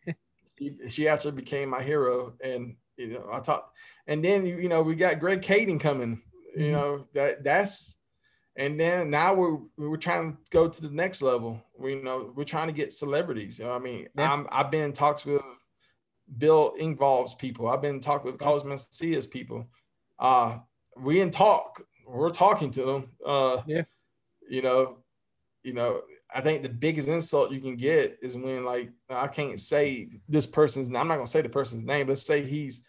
she, she actually became my hero and you know i talked and then you know we got greg Caden coming you Mhm. know that that's and then now we're we're trying to go to the next level we you know we're trying to get celebrities you know i mean Yeah. i'm i've been in talks with bill Engvall's people i've been talking with carlos Mencia's people uh, we in talk. We're talking to them. Uh, Yeah. You know, you know, I think the biggest insult you can get is when like I can't say this person's. I'm not gonna say the person's name. Let's say he's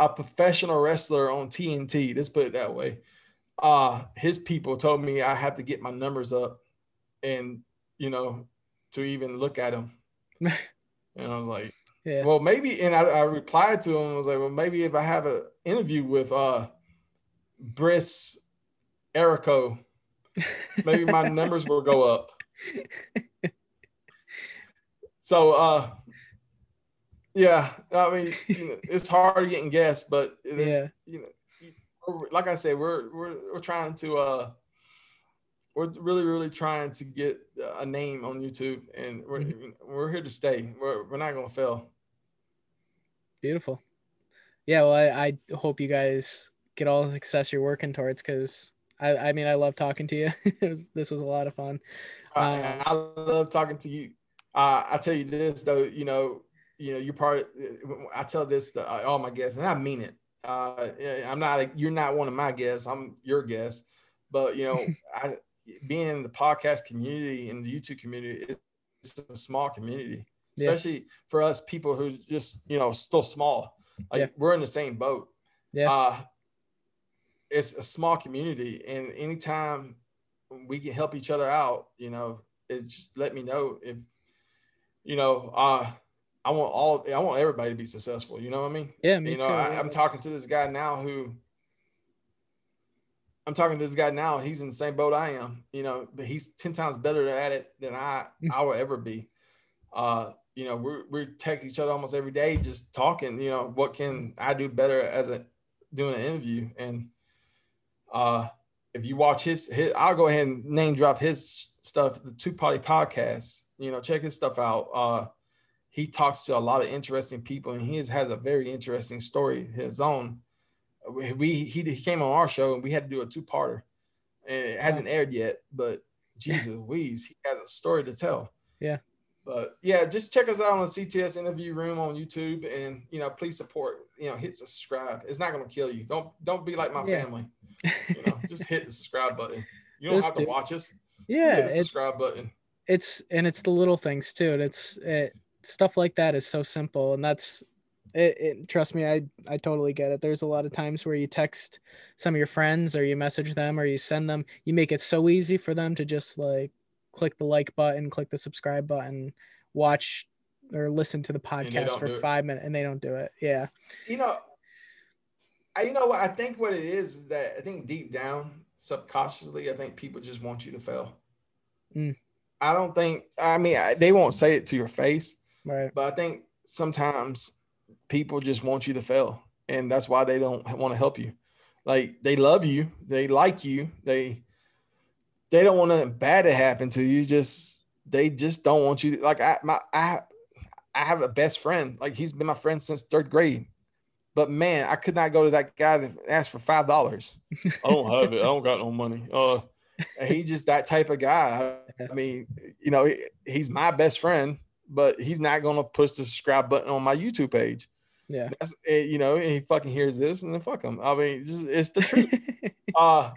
a professional wrestler on TNT. Let's put it that way. Uh, his people told me I have to get my numbers up, and you know, to even look at him. and I was like, Yeah. well, maybe, and I, I replied to him. I was like, well, maybe if I have an interview with uh, Chris Jericho, maybe my numbers will go up. So, uh, yeah, I mean, you know, it's hard getting guests, but it is, Yeah. you know, like I said, we're we're we're trying to uh, we're really really trying to get a name on YouTube, and we're we're here to stay. We're we're not gonna fail. Beautiful. Yeah, well, I, I hope you guys get all the success you're working towards because I, I mean, I love talking to you. it was, this was a lot of fun. Uh, Um, I love talking to you. Uh, I tell you this though, you know, you know, you're part. Of, I tell this to all my guests, and I mean it. Uh, I'm not. A, you're not one of my guests. I'm your guest. But you know, I being in the podcast community and the YouTube community, it's a small community, Yeah. especially for us people who just you know still small. Like Yeah. we're in the same boat. Yeah. Uh, it's a small community, and anytime we can help each other out, you know, it's just let me know if you know. Uh, I want all. I want everybody to be successful. You know what I mean? Yeah, me you know, too. I, i'm talking to this guy now who. I'm talking to this guy now. He's in the same boat I am, you know, but he's ten times better at it than I I will ever be. Uh, you know, we're, we text each other almost every day, just talking. You know, what can I do better as a doing an interview? And uh, if you watch his, his, I'll go ahead and name drop his stuff. The Two Party Podcast. You know, check his stuff out. Uh, he talks to a lot of interesting people, and he has, has a very interesting story his own. We he came on our show, and we had to do a two parter, and it hasn't aired yet. But Jesus, Louise, he has a story to tell. Yeah. But yeah, just check us out on the CTS interview room on YouTube, and you know, please support. You know, hit subscribe. It's not gonna kill you. Don't don't be like my Yeah. family. You know, just hit the subscribe button. You don't have to do- watch us. Just yeah, hit the it, subscribe button. it's and it's the little things too. And it's it, stuff like that is so simple, and that's it, it. Trust me, I I totally get it. There's a lot of times where you text some of your friends, or you message them, or you send them. You make it so easy for them to just like click the like button, click the subscribe button, watch or listen to the podcast for five minutes, and they don't do it. Yeah, you know, I you know what I think what it is is that I think deep down, subconsciously, I think people just want you to fail. Mm. I don't think I mean I, they won't say it to your face, right. but I think sometimes people just want you to fail, and that's why they don't want to help you. Like they love you, they like you, they they don't want nothing bad to happen to you. Just they just don't want you. To, like I my I I have a best friend. Like he's been my friend since third grade. But man, I could not go to that guy that asked for five dollars. I don't have it. I don't got no money. Uh, and he just that type of guy. I mean, you know, he- he's my best friend, but he's not gonna push the subscribe button on my YouTube page. Yeah. That's, you know, and he fucking hears this, and then fuck him. I mean, it's, just, it's the truth. uh,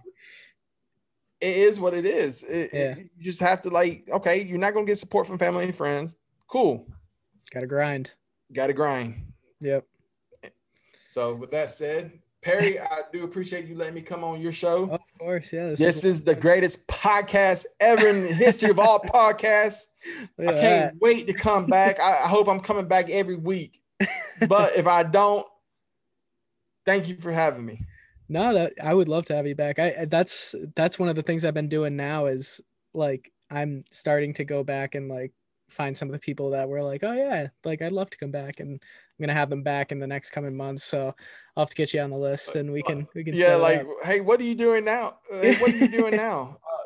it is what it is. It- Yeah. You just have to like, okay, you're not gonna get support from family and friends. Cool, Gotta grind. got to grind. Yep. So with that said, Perry, I do appreciate you letting me come on your show. Of course. Yeah. This is the greatest podcast ever in the history of all podcasts. I can't that. wait to come back. I, I hope I'm coming back every week. But if I don't, thank you for having me. No, that I would love to have you back. I- that's that's one of the things I've been doing now is like I'm starting to go back and like find some of the people that were like, oh yeah, like I'd love to come back, and I'm gonna have them back in the next coming months. So I'll have to get you on the list, and we can we can Yeah, like, hey, what are you doing now? Uh, hey, what are you doing now? Uh,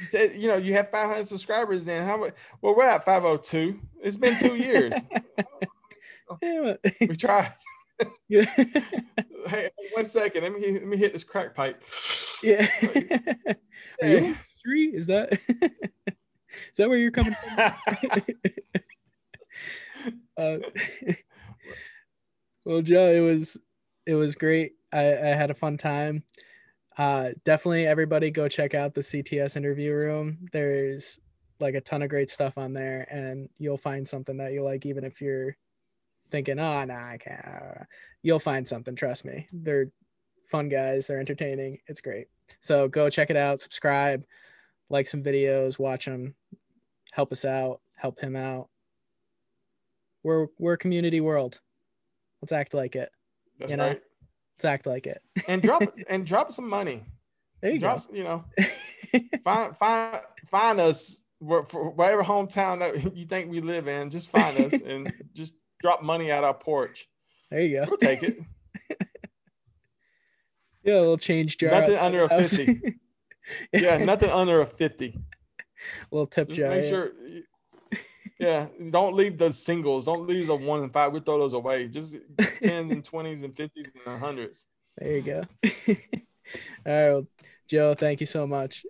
you said, you know, you have 500 subscribers. Then how? Well, we're at 502. It's been two years. We tried. yeah. Hey, one second. Let me let me hit this crack pipe. yeah. Are you on the street? Is that is that where you're coming from? uh, well, Joe, it was it was great I, I had a fun time. Uh, definitely, everybody go check out the CTS interview room. There's like a ton of great stuff on there, and you'll find something that you like, even if you're thinking, "Oh, nah, I can't." You'll find something. Trust me. They're fun guys. They're entertaining. It's great. So go check it out. Subscribe, like some videos, watch them, help us out, help him out. We're we're a community world. Let's act like it. That's You know, right. Let's act like it. And drop and drop some money. There you drop, you know, find find find us for whatever hometown that you think we live in. Just find us and just drop money at our porch. There you go. We'll take it. Yeah, a little change jar. Nothing under a house. 50. Yeah, nothing under a fifty. little tip Just jar. make yeah. sure. Yeah, don't leave the singles. Don't leave the one and five. We throw those away. Just tens and twenties and fifties and hundreds. There you go. All right, well, Joe. Thank you so much.